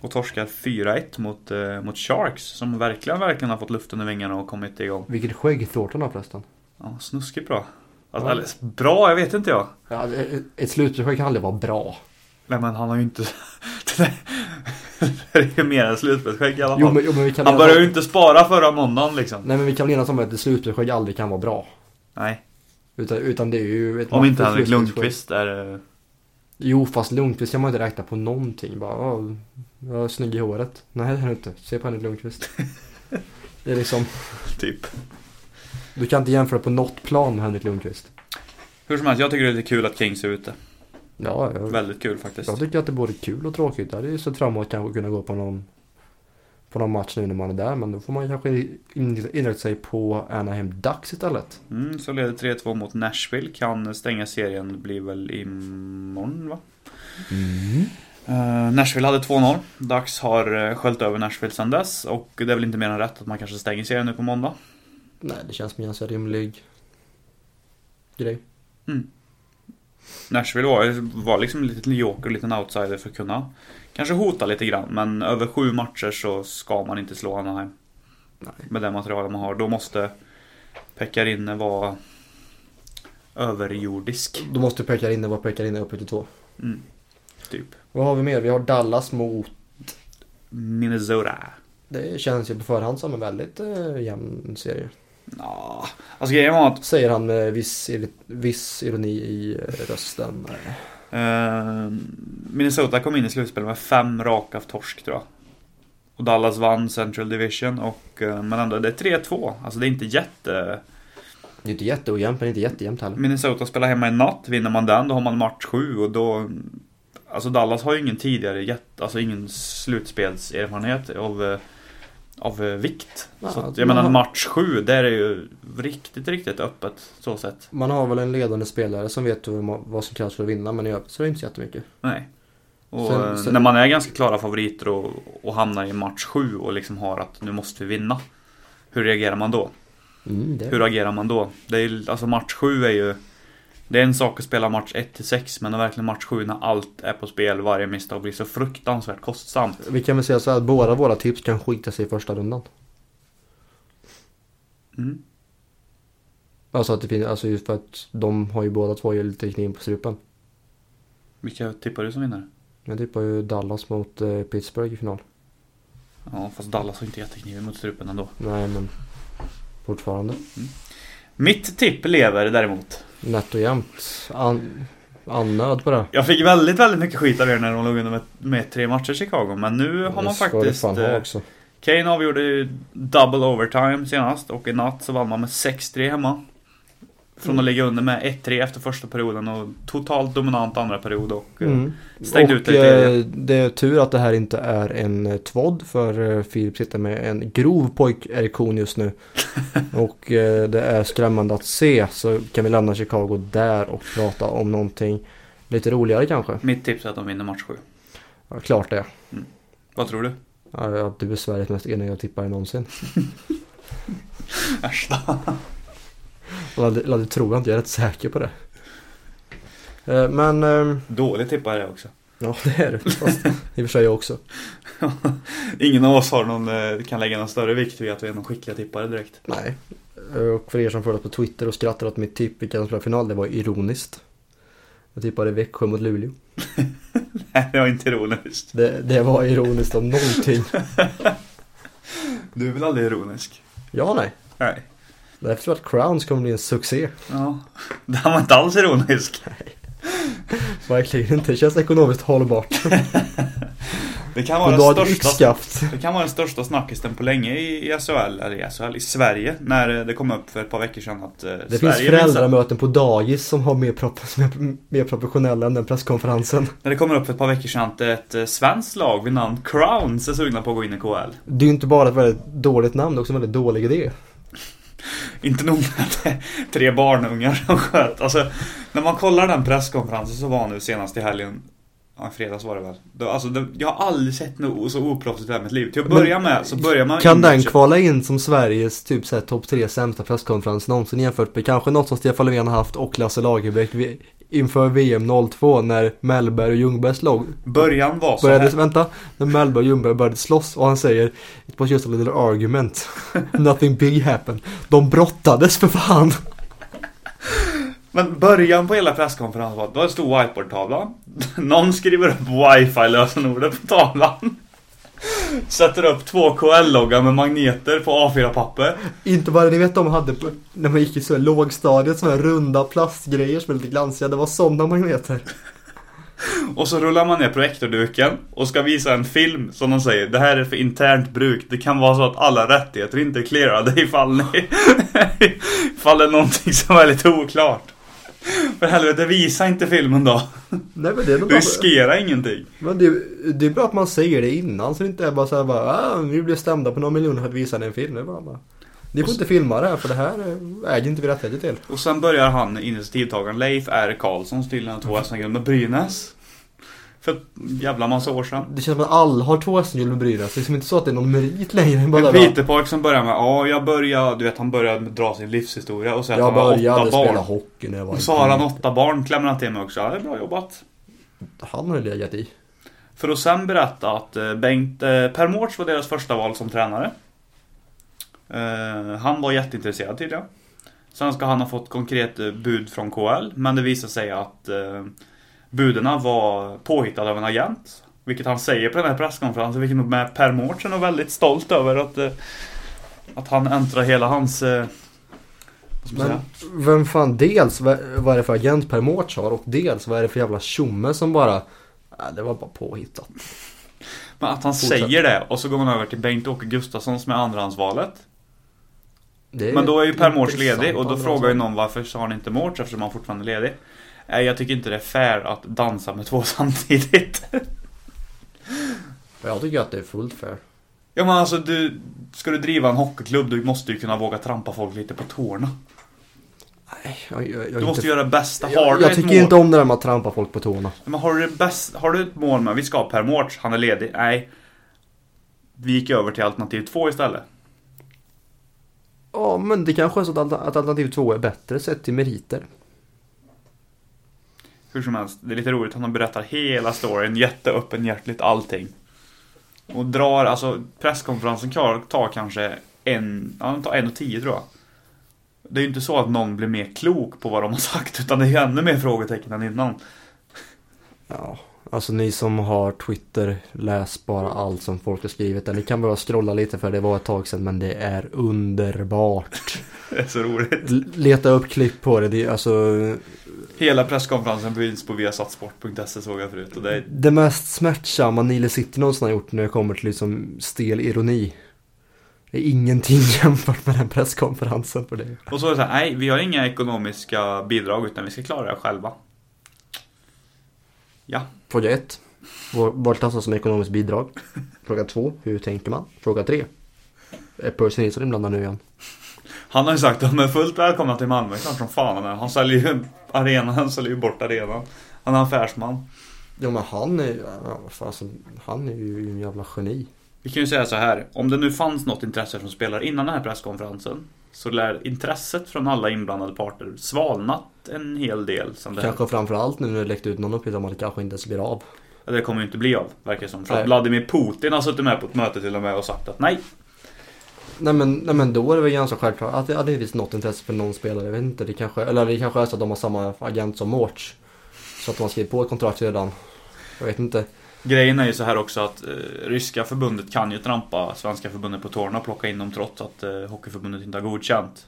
Och torskar 4-1 mot, eh, mot Sharks. Som verkligen, verkligen har fått luft under vingarna och kommit igång. Vilket skägg Thornton har förresten. Ja, snuskigt bra. Alltså, Ja. bra, jag vet inte jag. Ja, ett- ett slutspelsskägg kan aldrig vara bra. Nej men han har ju inte... (laughs) (laughs) det är ju mer än slutspelsskägg i alla fall. Jo men, jo, men vi kan han började ju inte spara förra måndagen liksom. Nej men vi kan väl enas om att ett slutspelsskägg aldrig kan vara bra. Nej. Utan, utan det är ju ett Om inte Henrik. Lundqvist är... eh, Jo fast Lundqvist kan man inte räkna på någonting. Bara, ja, jag är snygg i håret. Nej det är inte. Se på Henrik Lundqvist. (laughs) Det är liksom, Typ. du kan inte jämföra på något plan med Henrik Lundqvist. Hur som helst, jag tycker det är lite kul att Kings är ute. Ja, jag, Väldigt kul faktiskt. jag tycker att det är både kul och tråkigt. Jag hade ju sett fram emot kanske kunna gå på någon på någon match nu när man är där. Men då får man kanske in- inrikta sig på Anaheim Ducks istället. Mm, så leder 3-2 mot Nashville. Kan stänga serien, blir väl imorgon va? Uh, Nashville hade 2-0. Ducks har uh, sköljt över Nashville sedan dess. Och det är väl inte mer än rätt att man kanske stänger serien nu på måndag. Nej, det känns som en ganska rimlig grej. Nashville var, var liksom en liten joker, en liten outsider för att kunna kanske hota lite grann. Men över sju matcher så ska man inte slå Anaheim. Nej. Med det materialet man har. Då måste Pekarinne vara överjordisk. Då måste peka in det var pekar in uppe till två. Mm, typ. Vad har vi mer? Vi har Dallas mot... Minnesota. Det känns ju på förhand som en väldigt eh, jämn serie. Ja, alltså grejen var att Säger han med viss, viss ironi i eh, rösten. eh, Minnesota kom in i slutspelet med fem raka torsk tror jag. Och Dallas vann Central Division och eh, men ändå det är 3-2. Alltså det är inte jätte... Det är inte jätteojämnt men inte jättejämnt heller. Minnesota spelar hemma i natt. Vinner man den då har man match 7 och då... Alltså Dallas har ju ingen tidigare jätte, alltså ingen slutspelserfarenhet av, eh, av eh, vikt. Ja, så att, man jag menar har- match 7, där är ju riktigt, riktigt öppet så sett. Man har väl en ledande spelare som vet vad som krävs för att vinna men i övrigt så är det inte så jättemycket. Nej. Och Sen- eh, sen- när man är ganska klara favoriter och, och hamnar i match 7 och liksom har att nu måste vi vinna. Hur reagerar man då? Mm, det. Hur agerar man då? Det är, alltså match 7 är ju Det är en sak att spela match 1 till 6 men verkligen match 7 när allt är på spel, varje misstag blir så fruktansvärt kostsamt. Vi kan väl säga så här att båda våra tips kan skita sig i första rundan. Mm. Alltså att det finns, alltså just för att de har ju båda två ju lite kniv på strupen. Vilka tippar du som vinnare? Jag tippar ju Dallas mot eh, Pittsburgh i final. Ja, fast Dallas har inte jättekniven mot strupen ändå. Nej men fortfarande. Mitt tipp lever däremot. Nätt och jämnt. An, annöd på det. Jag fick väldigt, väldigt mycket skit av er när de låg under med, med tre matcher i Chicago. Men nu har man Det ska faktiskt... ha eh, också. Kane avgjorde ju double overtime senast och i natt så vann man med 6-3 hemma. Från Mm. att ligga under med 1-3 efter första perioden och totalt dominant andra period och eh, Mm. stängde och ut det tredje. eh, det är tur att det här inte är en eh, tvådd för Filip sitter med en grov pojkerektion just nu. (laughs) och det är skrämmande att se så kan vi lämna Chicago där och prata om någonting lite roligare kanske. Mitt tips är att de vinner match 7. Ja, klart det. Vad tror du? Ja, att du är Sveriges mest eniga tippare någonsin. (laughs) Äsch då. Eller det tror jag inte, jag är rätt säker på det. Eh, Men, eh, Dålig tippare är också. ja det är det. Fast, I och för sig jag också. (laughs) Ingen av oss har någon, eh, kan lägga någon större vikt vid att vi är någon skickliga tippare direkt. Nej. Och för er som följer på Twitter och skrattar åt mitt tipp vilka som spelar final, det var ironiskt. Jag tippade Växjö mot Luleå. (laughs) Nej, det var inte ironiskt. Det, det var ironiskt om någonting. (laughs) Du är väl aldrig ironisk? Ja, nej. Nej. Därför tror jag att Crowns kommer bli en succé. Ja. Det var inte alls ironisk. (laughs) Verkligen inte. Det känns ekonomiskt hållbart. (laughs) Det kan vara den största. Det kan vara den största snackisen på länge i i SHL, eller i SHL, i Sverige. När eh, det kom upp för ett par veckor sedan att eh, Det Sverige finns föräldramöten på dagis som har mer, prop- som är mer professionella än den presskonferensen. När det kommer upp för ett par veckor sedan att ett eh, svenskt lag vid namn Crowns är sugna på att gå in i KL. Det är ju inte bara ett väldigt dåligt namn, det är också en väldigt dålig idé. Inte nog med att det är tre barnungar som sköt. Alltså, när man kollar den presskonferensen så var nu senast i helgen Ja, fredags var det väl. Då, alltså, det, jag har aldrig sett något så oproffsigt i hela mitt liv. Till att börja med så börjar man... Kan in- den kvala in som Sveriges typ såhär topp tre sämsta presskonferens någonsin jämfört med kanske något som Stefan Löfven har haft och Lasse Lagerbäck vi- inför VM 02 när Mellberg och Ljungberg slog Början var så började, här. vänta, när Mellberg och Ljungberg började slåss och han säger It was just a little argument (laughs) Nothing big happened De brottades för fan Men början på hela presskonferensen var att det stor whiteboardtavla. (laughs) Någon skriver upp wifi-lösenordet på tavlan. (laughs) Sätter upp två KL-loggar med magneter på A4-papper. Inte bara ni vet de hade på, när man gick i så här lågstadiet sådana här runda plastgrejer som är lite glansiga Det var sådana magneter (laughs) Och så rullar man ner projektorduken och ska visa en film som de säger Det här är för internt bruk. Det kan vara så att alla rättigheter inte är clearade ifall ni... ifall det är någonting som är lite oklart. För helvete, visa inte filmen då. Nej men det är nog bra Riskera ingenting. Men det, det är bra att man säger det innan så det inte är bara såhär bara ah, vi blir stämda på några miljoner för att visa en film. Det är bara, bara. Ni får inte filma det här för det här äger inte vi rättigheter till. Och sen börjar han, initiativtagaren Leif R. Karlsson, stilla två SM-guld med Brynäs. För ett jävla massa år sedan. Det känns som att alla har två SM-guld med Brynäs. Det är liksom inte så att det är någon merit längre. Bara, En Pitepojk som börjar med, ja jag började, du vet han började med- dra sin livshistoria och säga att jag han har började åtta spela barn. hockey när jag var Och så har han åtta barn, klämmer han till mig också. Ja, det är bra jobbat. Han har legat i. För att sen berätta att eh, Bengt, eh, Per Mårts var deras första val som tränare. Eh, han var jätteintresserad tydligen. Sen ska han ha fått konkret eh, bud från KL, men det visade sig att eh, budena var påhittade av en agent. Vilket han säger på den här presskonferensen, vilket med Per Mårts är väldigt stolt över att, eh, att han äntrar hela hans... Eh, Men vem fan dels vad, vad är det för agent Per Mårts har och dels vad är det för jävla tjomme som bara äh, det var bara påhittat. Men att han Fortsätt. säger det och så går man över till Bengt-Åke Gustafsson som är andrahandsvalet. Men då är ju Per Mårts ledig och då frågar ju någon varför sa han inte Mårts eftersom han fortfarande är ledig. Nej, jag tycker inte det är fair att dansa med två (laughs) samtidigt. Jag tycker att det är fullt fair. ja men alltså du, ska du driva en hockeyklubb du måste ju kunna våga trampa folk lite på tårna. Nej, jag, jag, jag, Du måste inte, göra det bästa. Har jag, jag tycker mål, inte om det där med att trampa folk på tårna. men har du det bästa, har du ett mål med, vi ska ha Per Mårts, han är ledig. Nej. Vi gick över till alternativ två istället. Ja, men det kanske är så att, alter- att alternativ två är bättre sett till meriter. Hur som helst, det är lite roligt. Han berättar hela storyn, jätteöppenhjärtligt allting. Och drar, alltså presskonferensen tar kanske en, ja den tar en och tio tror jag. Det är ju inte så att någon blir mer klok på vad de har sagt, utan det är ju ännu mer frågetecken än innan. Ja, alltså ni som har Twitter, läs bara allt som folk har skrivit. Ni kan bara scrolla lite för det var ett tag sedan men det är underbart. (laughs) Det är så roligt. L- Leta upp klipp på det, det är alltså Hela presskonferensen finns på viasatsport.se såg jag förut. Och det är, det mest smärtsamma Nile City någonsin har gjort när det kommer till liksom stel ironi. Det är ingenting (laughs) jämfört med den presskonferensen för det. och så är det så här, nej vi har inga ekonomiska bidrag utan vi ska klara det själva. Ja, Fråga ett. Vad vad klassas som ekonomiskt bidrag? Fråga två. Hur tänker man? Fråga tre. Är Percy Nilsson inblandad nu igen? Han har ju sagt att de är fullt välkomna till Malmö, klart som fan han är. Han säljer ju arenan, han säljer ju bort arenan. Han är affärsman. Ja men han är fasen, han är ju en jävla geni. Vi kan ju säga så här, om det nu fanns något intresse från spelare innan den här presskonferensen så lär intresset från alla inblandade parter svalnat en hel del. Som det. Kanske framförallt nu när det läckte ut någon uppgift om att det kanske inte ens blir av. det kommer ju inte bli av, verkar det som. För Nej. Vladimir Putin har suttit med på ett möte till och med och sagt att nej, Nej men, nej men då är det väl ganska självklart att det hade finns något intresse för någon spelare. Jag vet inte, det kanske, eller det kanske är så att de har samma agent som Mårts. Så att de har skrivit på ett kontrakt redan. Jag vet inte. Grejen är ju så här också att eh, ryska förbundet kan ju trampa svenska förbundet på tårna och plocka in dem trots att eh, hockeyförbundet inte har godkänt.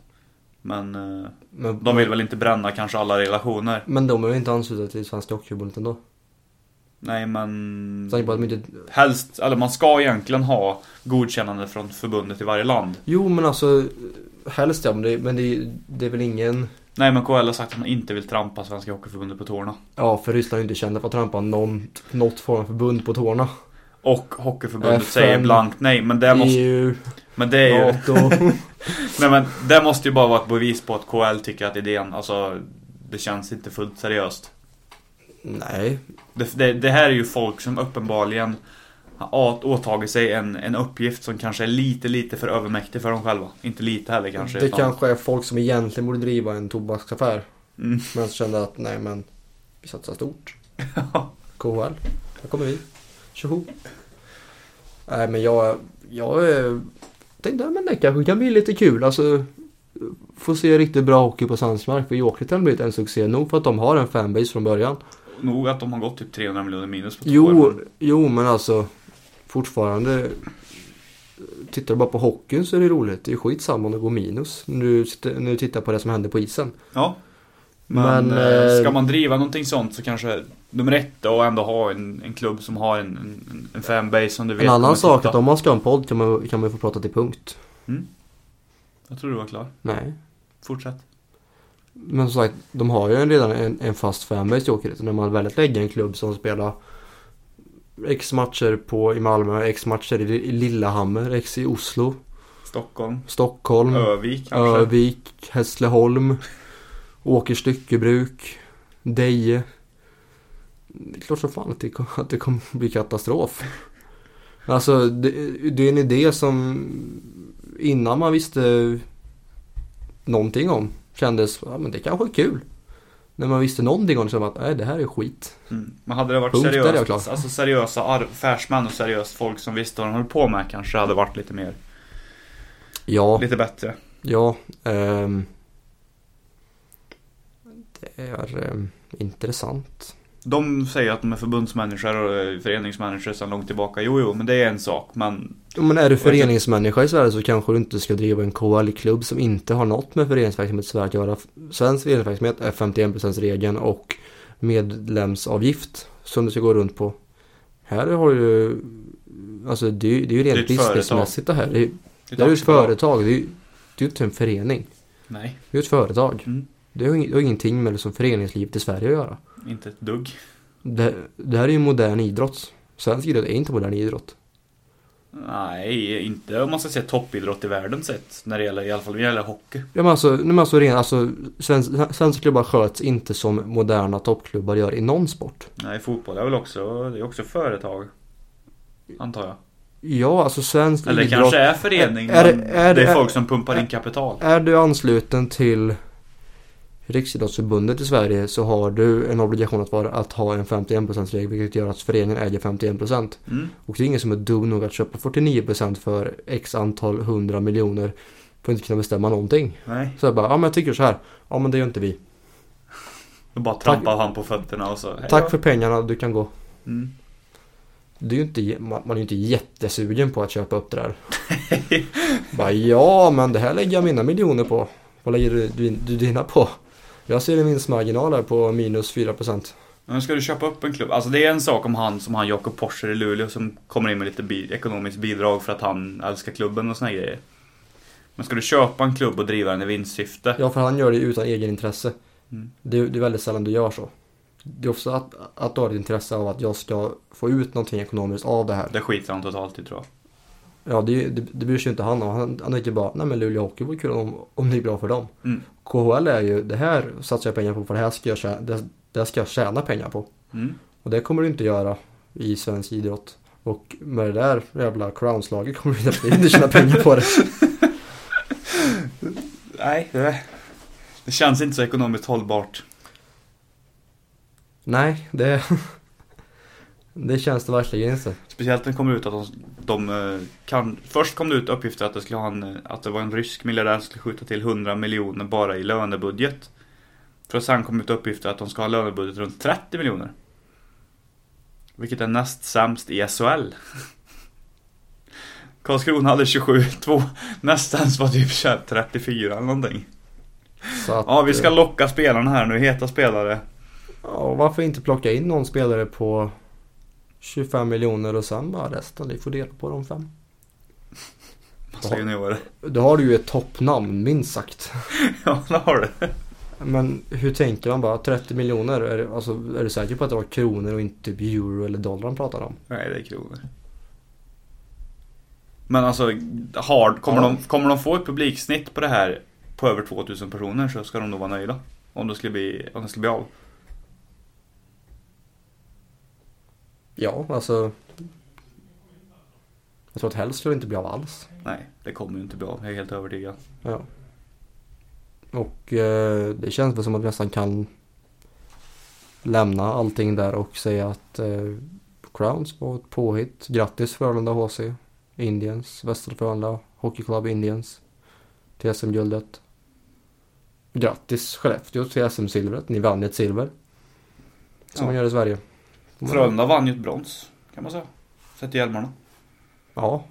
Men eh, Men, de vill väl inte bränna kanske alla relationer. men de är ju inte anslutna till Svenska Hockeyförbundet ändå. Nej men... Så bara att inte... Helst, eller man ska egentligen ha godkännande från förbundet i varje land. Jo men alltså, helst ja, men det, men det, det är väl ingen... Nej men KL har sagt att man inte vill trampa Svenska Hockeyförbundet på tårna. Ja, för Ryssland är ju inte kända för att trampa någon, något form av förbund på tårna. Och Hockeyförbundet FN. säger blankt nej. Men det måste, EU, men det är ju... (laughs) Nej men det måste ju bara vara ett bevis på att KL tycker att idén, alltså det känns inte fullt seriöst. Nej, Det, det, det här är ju folk som uppenbarligen åtagit sig en, en uppgift som kanske är lite, lite för övermäktig för dem själva. Inte lite heller kanske. det utan- kanske är folk som egentligen borde driva en tobaksaffär. Mm. Men så kände att nej men vi satsar stort. KHL, här kommer vi. Tjoho. Nej men jag, jag tänkte men det kanske kan bli lite kul. Alltså få se riktigt bra hockey på Sandsmark. För Jokerit har blivit en succé nog för att de har en fanbase från början. Nog att de har gått typ 300 miljoner minus på två Jo, år. jo men alltså fortfarande. Tittar du bara på hockeyn så är det roligt. Det är skitsamma om det går minus. När du, tittar på det som händer på isen. Ja. Men, Men, eh, eh, ska man driva någonting sånt så kanske nummer ett då ändå ha en, en klubb som har en, en, en fanbase som du vet En annan sak att om man ska ha en podd kan man, kan man få prata till punkt. Jag tror du var klar. Nej. Fortsätt. Men som sagt, de har ju redan en, en fast fanbase i Åkered. När man väljer att lägga en klubb som spelar X matcher på, i Malmö, X matcher i, Lillehammer, X i Oslo, Stockholm. Stockholm, Övik kanske. Övik, Hässleholm, Åkers styckebruk, Deje. Det är klart som fan att det, att det kommer bli katastrof. Alltså det, det är en idé som innan man visste någonting om kändes, ja men det kanske är kul. När man visste någonting om det var att nej det här är skit. Mm. Men hade det varit Punkt, seriöst, alltså seriösa affärsmän och seriöst folk som visste vad de höll på med kanske hade varit lite mer, Ja, lite bättre. ja. ehm, det är ehm, intressant. De säger att de är förbundsmänniskor och eh, föreningsmänniskor sedan långt tillbaka. Jo, jo, men det är en sak. Men Ja, Men är du föreningsmänniska i Sverige så kanske du inte ska driva en KHL-klubb som inte har något med föreningsverksamhet i Sverige att göra. Svensk föreningsverksamhet är 51% regeln och medlemsavgift som du ska gå runt på. Här har du Alltså det, är- det är ju Det är rent businessmässigt det här. Det, är- det är ju ett företag. Det är ju inte en förening. Nej, Det är ju ett företag. Mm. Det har ingenting med liksom föreningslivet i Sverige att göra. Inte ett dugg. Det, det här är ju modern idrott. Svensk idrott är inte modern idrott. Nej, inte om man ska säga toppidrott i världen sett. När det gäller, i alla fall när det gäller hockey. Ja men alltså, men alltså, ren, alltså svensk, svenska klubbar sköts inte som moderna toppklubbar gör i någon sport. Nej, fotboll är väl också, det är också företag. Antar jag. Ja, alltså svensk Eller idrott. kanske är förening, Är- är men det- är det är folk som pumpar in kapital. Är du ansluten till Riksidrottsförbundet i Sverige så har du en obligation att, vara, att ha en 51%-regel vilket gör att föreningen äger 51%. Mm. Och det är ingen som är dum nog att köpa 49% för x antal hundra miljoner för att inte kunna bestämma någonting. Nej, Så jag bara, ja men jag tycker så här. Ja men det gör inte vi. då bara trampar han på fötterna och så. Tack för pengarna, du kan gå. Mm. Det är ju inte, man man är ju inte jättesugen på att köpa upp det där. (laughs) Bara, ja, men det här lägger jag mina miljoner på. Vad lägger du, du, du dina på? Jag ser en vinstmarginal här på minus 4%. Men ska du köpa upp en klubb? Alltså det är en sak om han som han Jakob Porscher i Luleå som kommer in med lite bi- ekonomiskt bidrag för att han älskar klubben och såna grejer. Men ska du köpa en klubb och driva den i vinstsyfte? Ja, för han gör det utan egen intresse. Mm. Det, det är väldigt sällan du gör så. Det är också att, att du har ett intresse av att jag ska få ut någonting ekonomiskt av det här. Det skiter han totalt i tror jag. Ja, det, det, det bryr sig inte han om. Han, han tänker bara, nej men Luleå Hockey vore kul om, om det är bra för dem. Mm. KHL är ju, det här satsar jag pengar på för det här ska jag tjäna, det, det här ska jag tjäna pengar på. Mm. Och det kommer du inte göra i svensk idrott. Och med det där jävla crownslaget kommer du inte tjäna pengar på det. (laughs) Nej, det, det känns inte så ekonomiskt hållbart. Nej, det, det känns det verkligen inte. Speciellt när det kommer ut att de, de eh, kan... Först kom det ut uppgifter att det, skulle ha en, eh, att det var en rysk miljardär som skulle skjuta till 100 miljoner bara i lönebudget. För att sen kom ut uppgifter att de ska ha lönebudget runt 30 miljoner. Vilket är näst sämst i SHL. (laughs) Karlskrona hade 27, två, näst sämst var typ 21, 34 eller någonting. Att, Ja, vi ska locka spelarna här nu, heta spelare. Ja, varför inte plocka in någon spelare på 25 miljoner och sen bara resten, ni får dela på de fem. (laughs) Massa juniorer. Då har du ju ett toppnamn, minst sagt. (laughs) Ja, det har du. Men hur tänker man bara? 30 miljoner? Är, det, alltså, är du säker på att det var kronor och inte typ euro eller dollar han pratar om? Nej, det är kronor. Men alltså, hard, kommer, Ja. de, kommer de få ett publiksnitt på det här på över 2000 personer så ska de nog vara nöjda. Om det skulle bli, om det skulle bli av. Ja, alltså. Jag tror att helst skulle det inte bli av alls. Nej, det kommer ju inte bli av. Jag är helt övertygad. Ja. Och eh, det känns väl som att vi nästan kan lämna allting där och säga att eh, Crowns var ett påhitt. Grattis Frölunda HC, Indians, Västra Frölunda Hockey Club Indians till SM-guldet. Grattis Skellefteå till SM-silvret. Ni vann ett silver. Som Ja. man gör i Sverige. Frölunda vann ju ett brons, kan man säga. Sett i hjälmarna. Ja.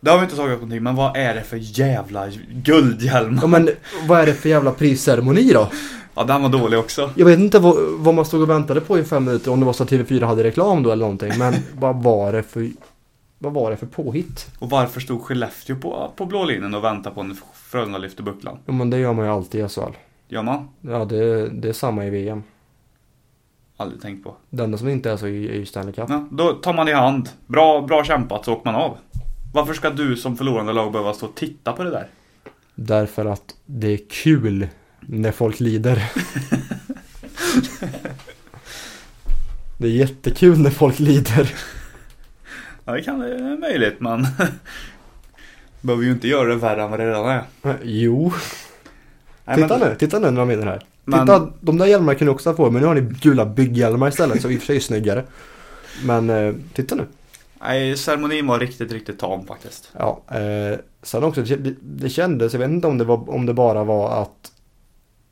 Det har vi inte tagit upp någonting, men vad är det för jävla guldhjälmar? ja, men vad är det för jävla prisceremoni då? Ja, den var dålig också. Jag vet inte vad, vad man stod och väntade på i fem minuter, om det var så att TV4 hade reklam då eller någonting. Men (laughs) vad var det för, vad var det för påhitt? Och varför stod Skellefteå på, på blå linjen och väntade på när Frölunda lyfte bucklan? Ja men det gör man ju alltid i SHL. Gör man? Ja det, det är samma i VM. Aldrig tänkt på. Det enda som inte är så är ju Stanley Cup. Ja, då tar man i hand. Bra, bra kämpat så åker man av. Varför ska du som förlorande lag behöva stå och titta på det där? Därför att det är kul när folk lider. (laughs) det är jättekul när folk lider. Ja, det kan det är möjligt, men (laughs) behöver ju inte göra det värre än vad det redan är. Jo, Nej, titta men, nu, titta nu när de vinner här. Men- Titta, de där hjälmarna kan ni också få, men nu har ni gula bygghjälmar istället, så i och för sig är snyggare. Men eh, titta nu. Nej, ceremonin var riktigt, riktigt tam faktiskt. Ja, eh, sen också, det, det kändes, jag vet inte om det, var, om det bara var att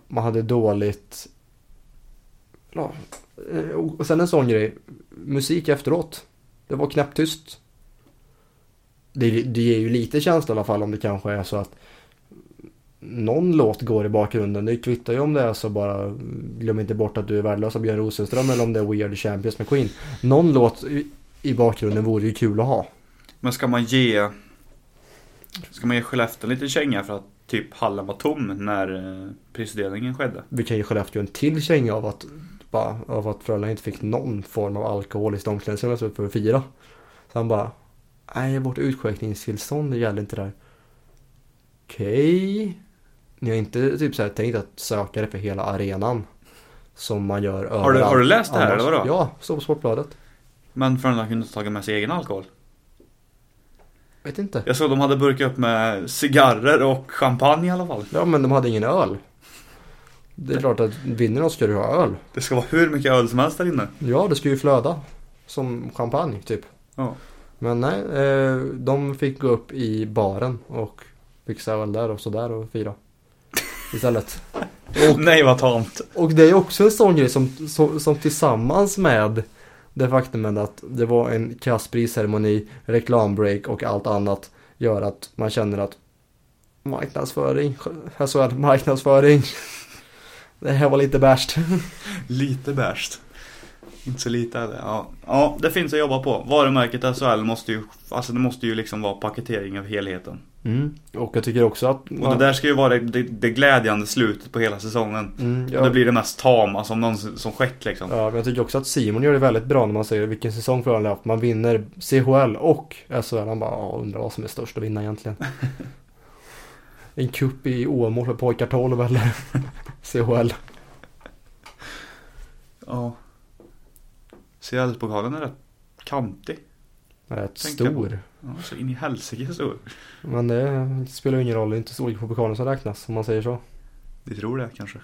man hade dåligt, ja, eh, och sen en sån grej, musik efteråt, det var knäpptyst. Det, det ger ju lite känsla i alla fall om det kanske är så att någon låt går i bakgrunden. Det kvittar ju om det är så bara glöm inte bort att du är värdelös av Björn Rosenström eller om det är We Are The Champions med Queen. Någon låt i, i bakgrunden vore ju kul att ha. Men ska man ge Ska man ge Skellefteå lite känga för att typ hallen var tom när eh, prisdelningen skedde? Vi kan ju Skellefteå en till känga av att, bara, av att Frölunda inte fick någon form av alkohol sitt omklädningsrum för att fira. Så han bara, nej vårt utskänkningstillstånd gäller inte där. Okej. Ni har inte typ så här tänkt att söka det för hela arenan. Som man gör Har du- överallt har du läst det här, eller vadå? Ja, står på Sportbladet. Men Frölunda kunde inte tagit med sig egen alkohol. Vet inte. Jag såg de hade burkat upp med cigarrer och champagne i alla fall. Ja men de hade ingen öl. Det är klart att vinner de ska du ha öl. Det ska vara hur mycket öl som helst där inne. Ja, det ska ju flöda. Som champagne typ. Ja. Men nej, eh, de fick gå upp i baren och fixa öl där och sådär och fira. Istället. Och, (laughs) Nej vad tamt. och det är också en sån grej som, som, som tillsammans med det faktumet att det var en kass prisceremoni, reklambreak och allt annat gör att man känner att marknadsföring, SHL marknadsföring. (laughs) Det här var lite värst. (laughs) Lite bärst. Inte så lite heller. Ja. ja, det finns att jobba på. Varumärket SHL måste ju, alltså det måste ju liksom vara paketering av helheten. Mm. Och jag tycker också att... Och det där ska ju vara det, det, det glädjande slutet på hela säsongen. Mm, ja. Och det blir det mest tama som någonsin som skett liksom. Ja, men jag tycker också att Simon gör det väldigt bra när man säger vilken säsong för han har haft. Man vinner CHL och SHL. Han bara, ja, undrar vad som är störst att vinna egentligen. (laughs) en cup i Åmål för pojkar 12 eller (laughs) CHL. Ja. CL-pokalen är rätt kantig. Rätt stor. Ja, så in i helsike stor. Men det spelar ju ingen roll, det är inte storlek på pokalen som räknas om man säger så. Vi tror det kanske.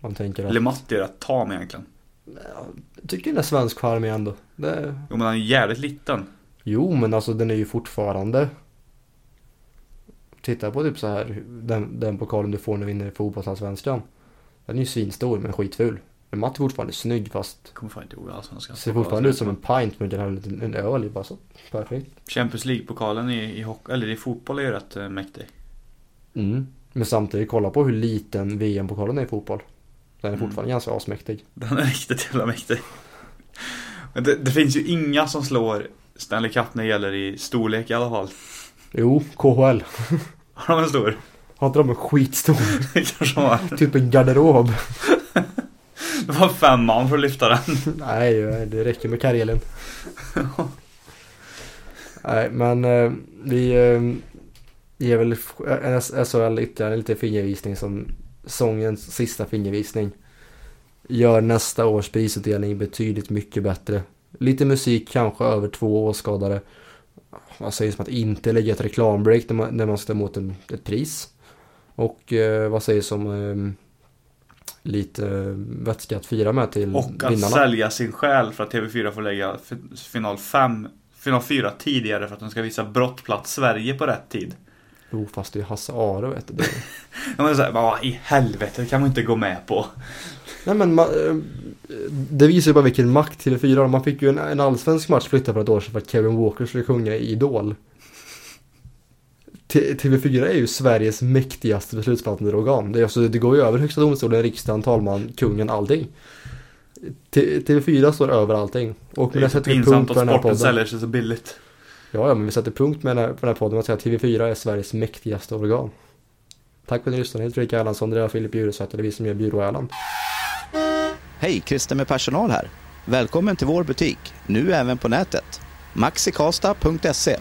Man tänker att... Lematti är rätt tam egentligen. Jag tycker den är svensk charmig ändå. Det... Jo men han är jävligt liten. Jo, men alltså den är ju fortfarande... Titta på typ så här den, den pokalen du får när du vinner fotbollsallsvenskan. Den är ju svinstor men skitful. Men Matt är fortfarande snygg fast Kommer fan inte ihåg allsvenskan. ser fortfarande ut som en pint med en, en, en öl i bara så. Perfekt. Champions League-pokalen i, i, hockey, eller i fotboll är ju rätt äh, mäktig. Mm. Men samtidigt, kolla på hur liten VM-pokalen är i fotboll. Den är Mm. fortfarande ganska asmäktig. Den är riktigt jävla mäktig. (laughs) Men det, det finns ju inga som slår Stanley Cup när det gäller i storlek i alla fall. Jo, KHL. (laughs) Har de en stor? Har inte de en skitstor? (laughs) Det kanske de har. typ en garderob. Det var fem man för att lyfta den. (laughs) Nej, det räcker med Karelen. Nej, men eh, vi eh, ger väl eh, SHL ytterligare lite fingervisning som sångens sista fingervisning. Gör nästa års prisutdelning betydligt mycket bättre Lite musik kanske över två åskådare. Vad sägs om att inte lägga ett reklambreak när man, när man ska ta emot en, ett pris? Och eh, vad sägs om eh, lite vätska att fira med till Och att vinnarna? sälja sin själ för att TV4 får lägga final 5, final 4 tidigare för att de ska visa Brottplats Sverige på rätt tid. Jo, fast det är Hasse Aro vet du. (laughs) Ja, men så här, vad i helvete, det kan man inte gå med på. Nej men ma- eh, det visar ju bara vilken makt TV4 har. Man fick ju en, en allsvensk match flyttad för ett år sedan för att Kevin Walker skulle sjunga i Idol. T- TV4 är ju Sveriges mäktigaste beslutsfattande organ. Det, är alltså, det går ju över högsta domstolen, riksdagen, talman, kungen, allting. T- TV4 står över allting. Och Det är sätter vi pinsamt punkt att på den här sporten säljer sig så billigt. Ja, ja, men vi sätter punkt med den här, på den här podden och säger att TV4 är Sveriges mäktigaste organ. Tack för att ni lyssnade. Jag heter Fredrik Erlandsson, det är Filip Bjuresäter, det är vi som gör Byrå Erland. Hej, Christer med personal här. Välkommen till vår butik, nu även på nätet. maxikasta.se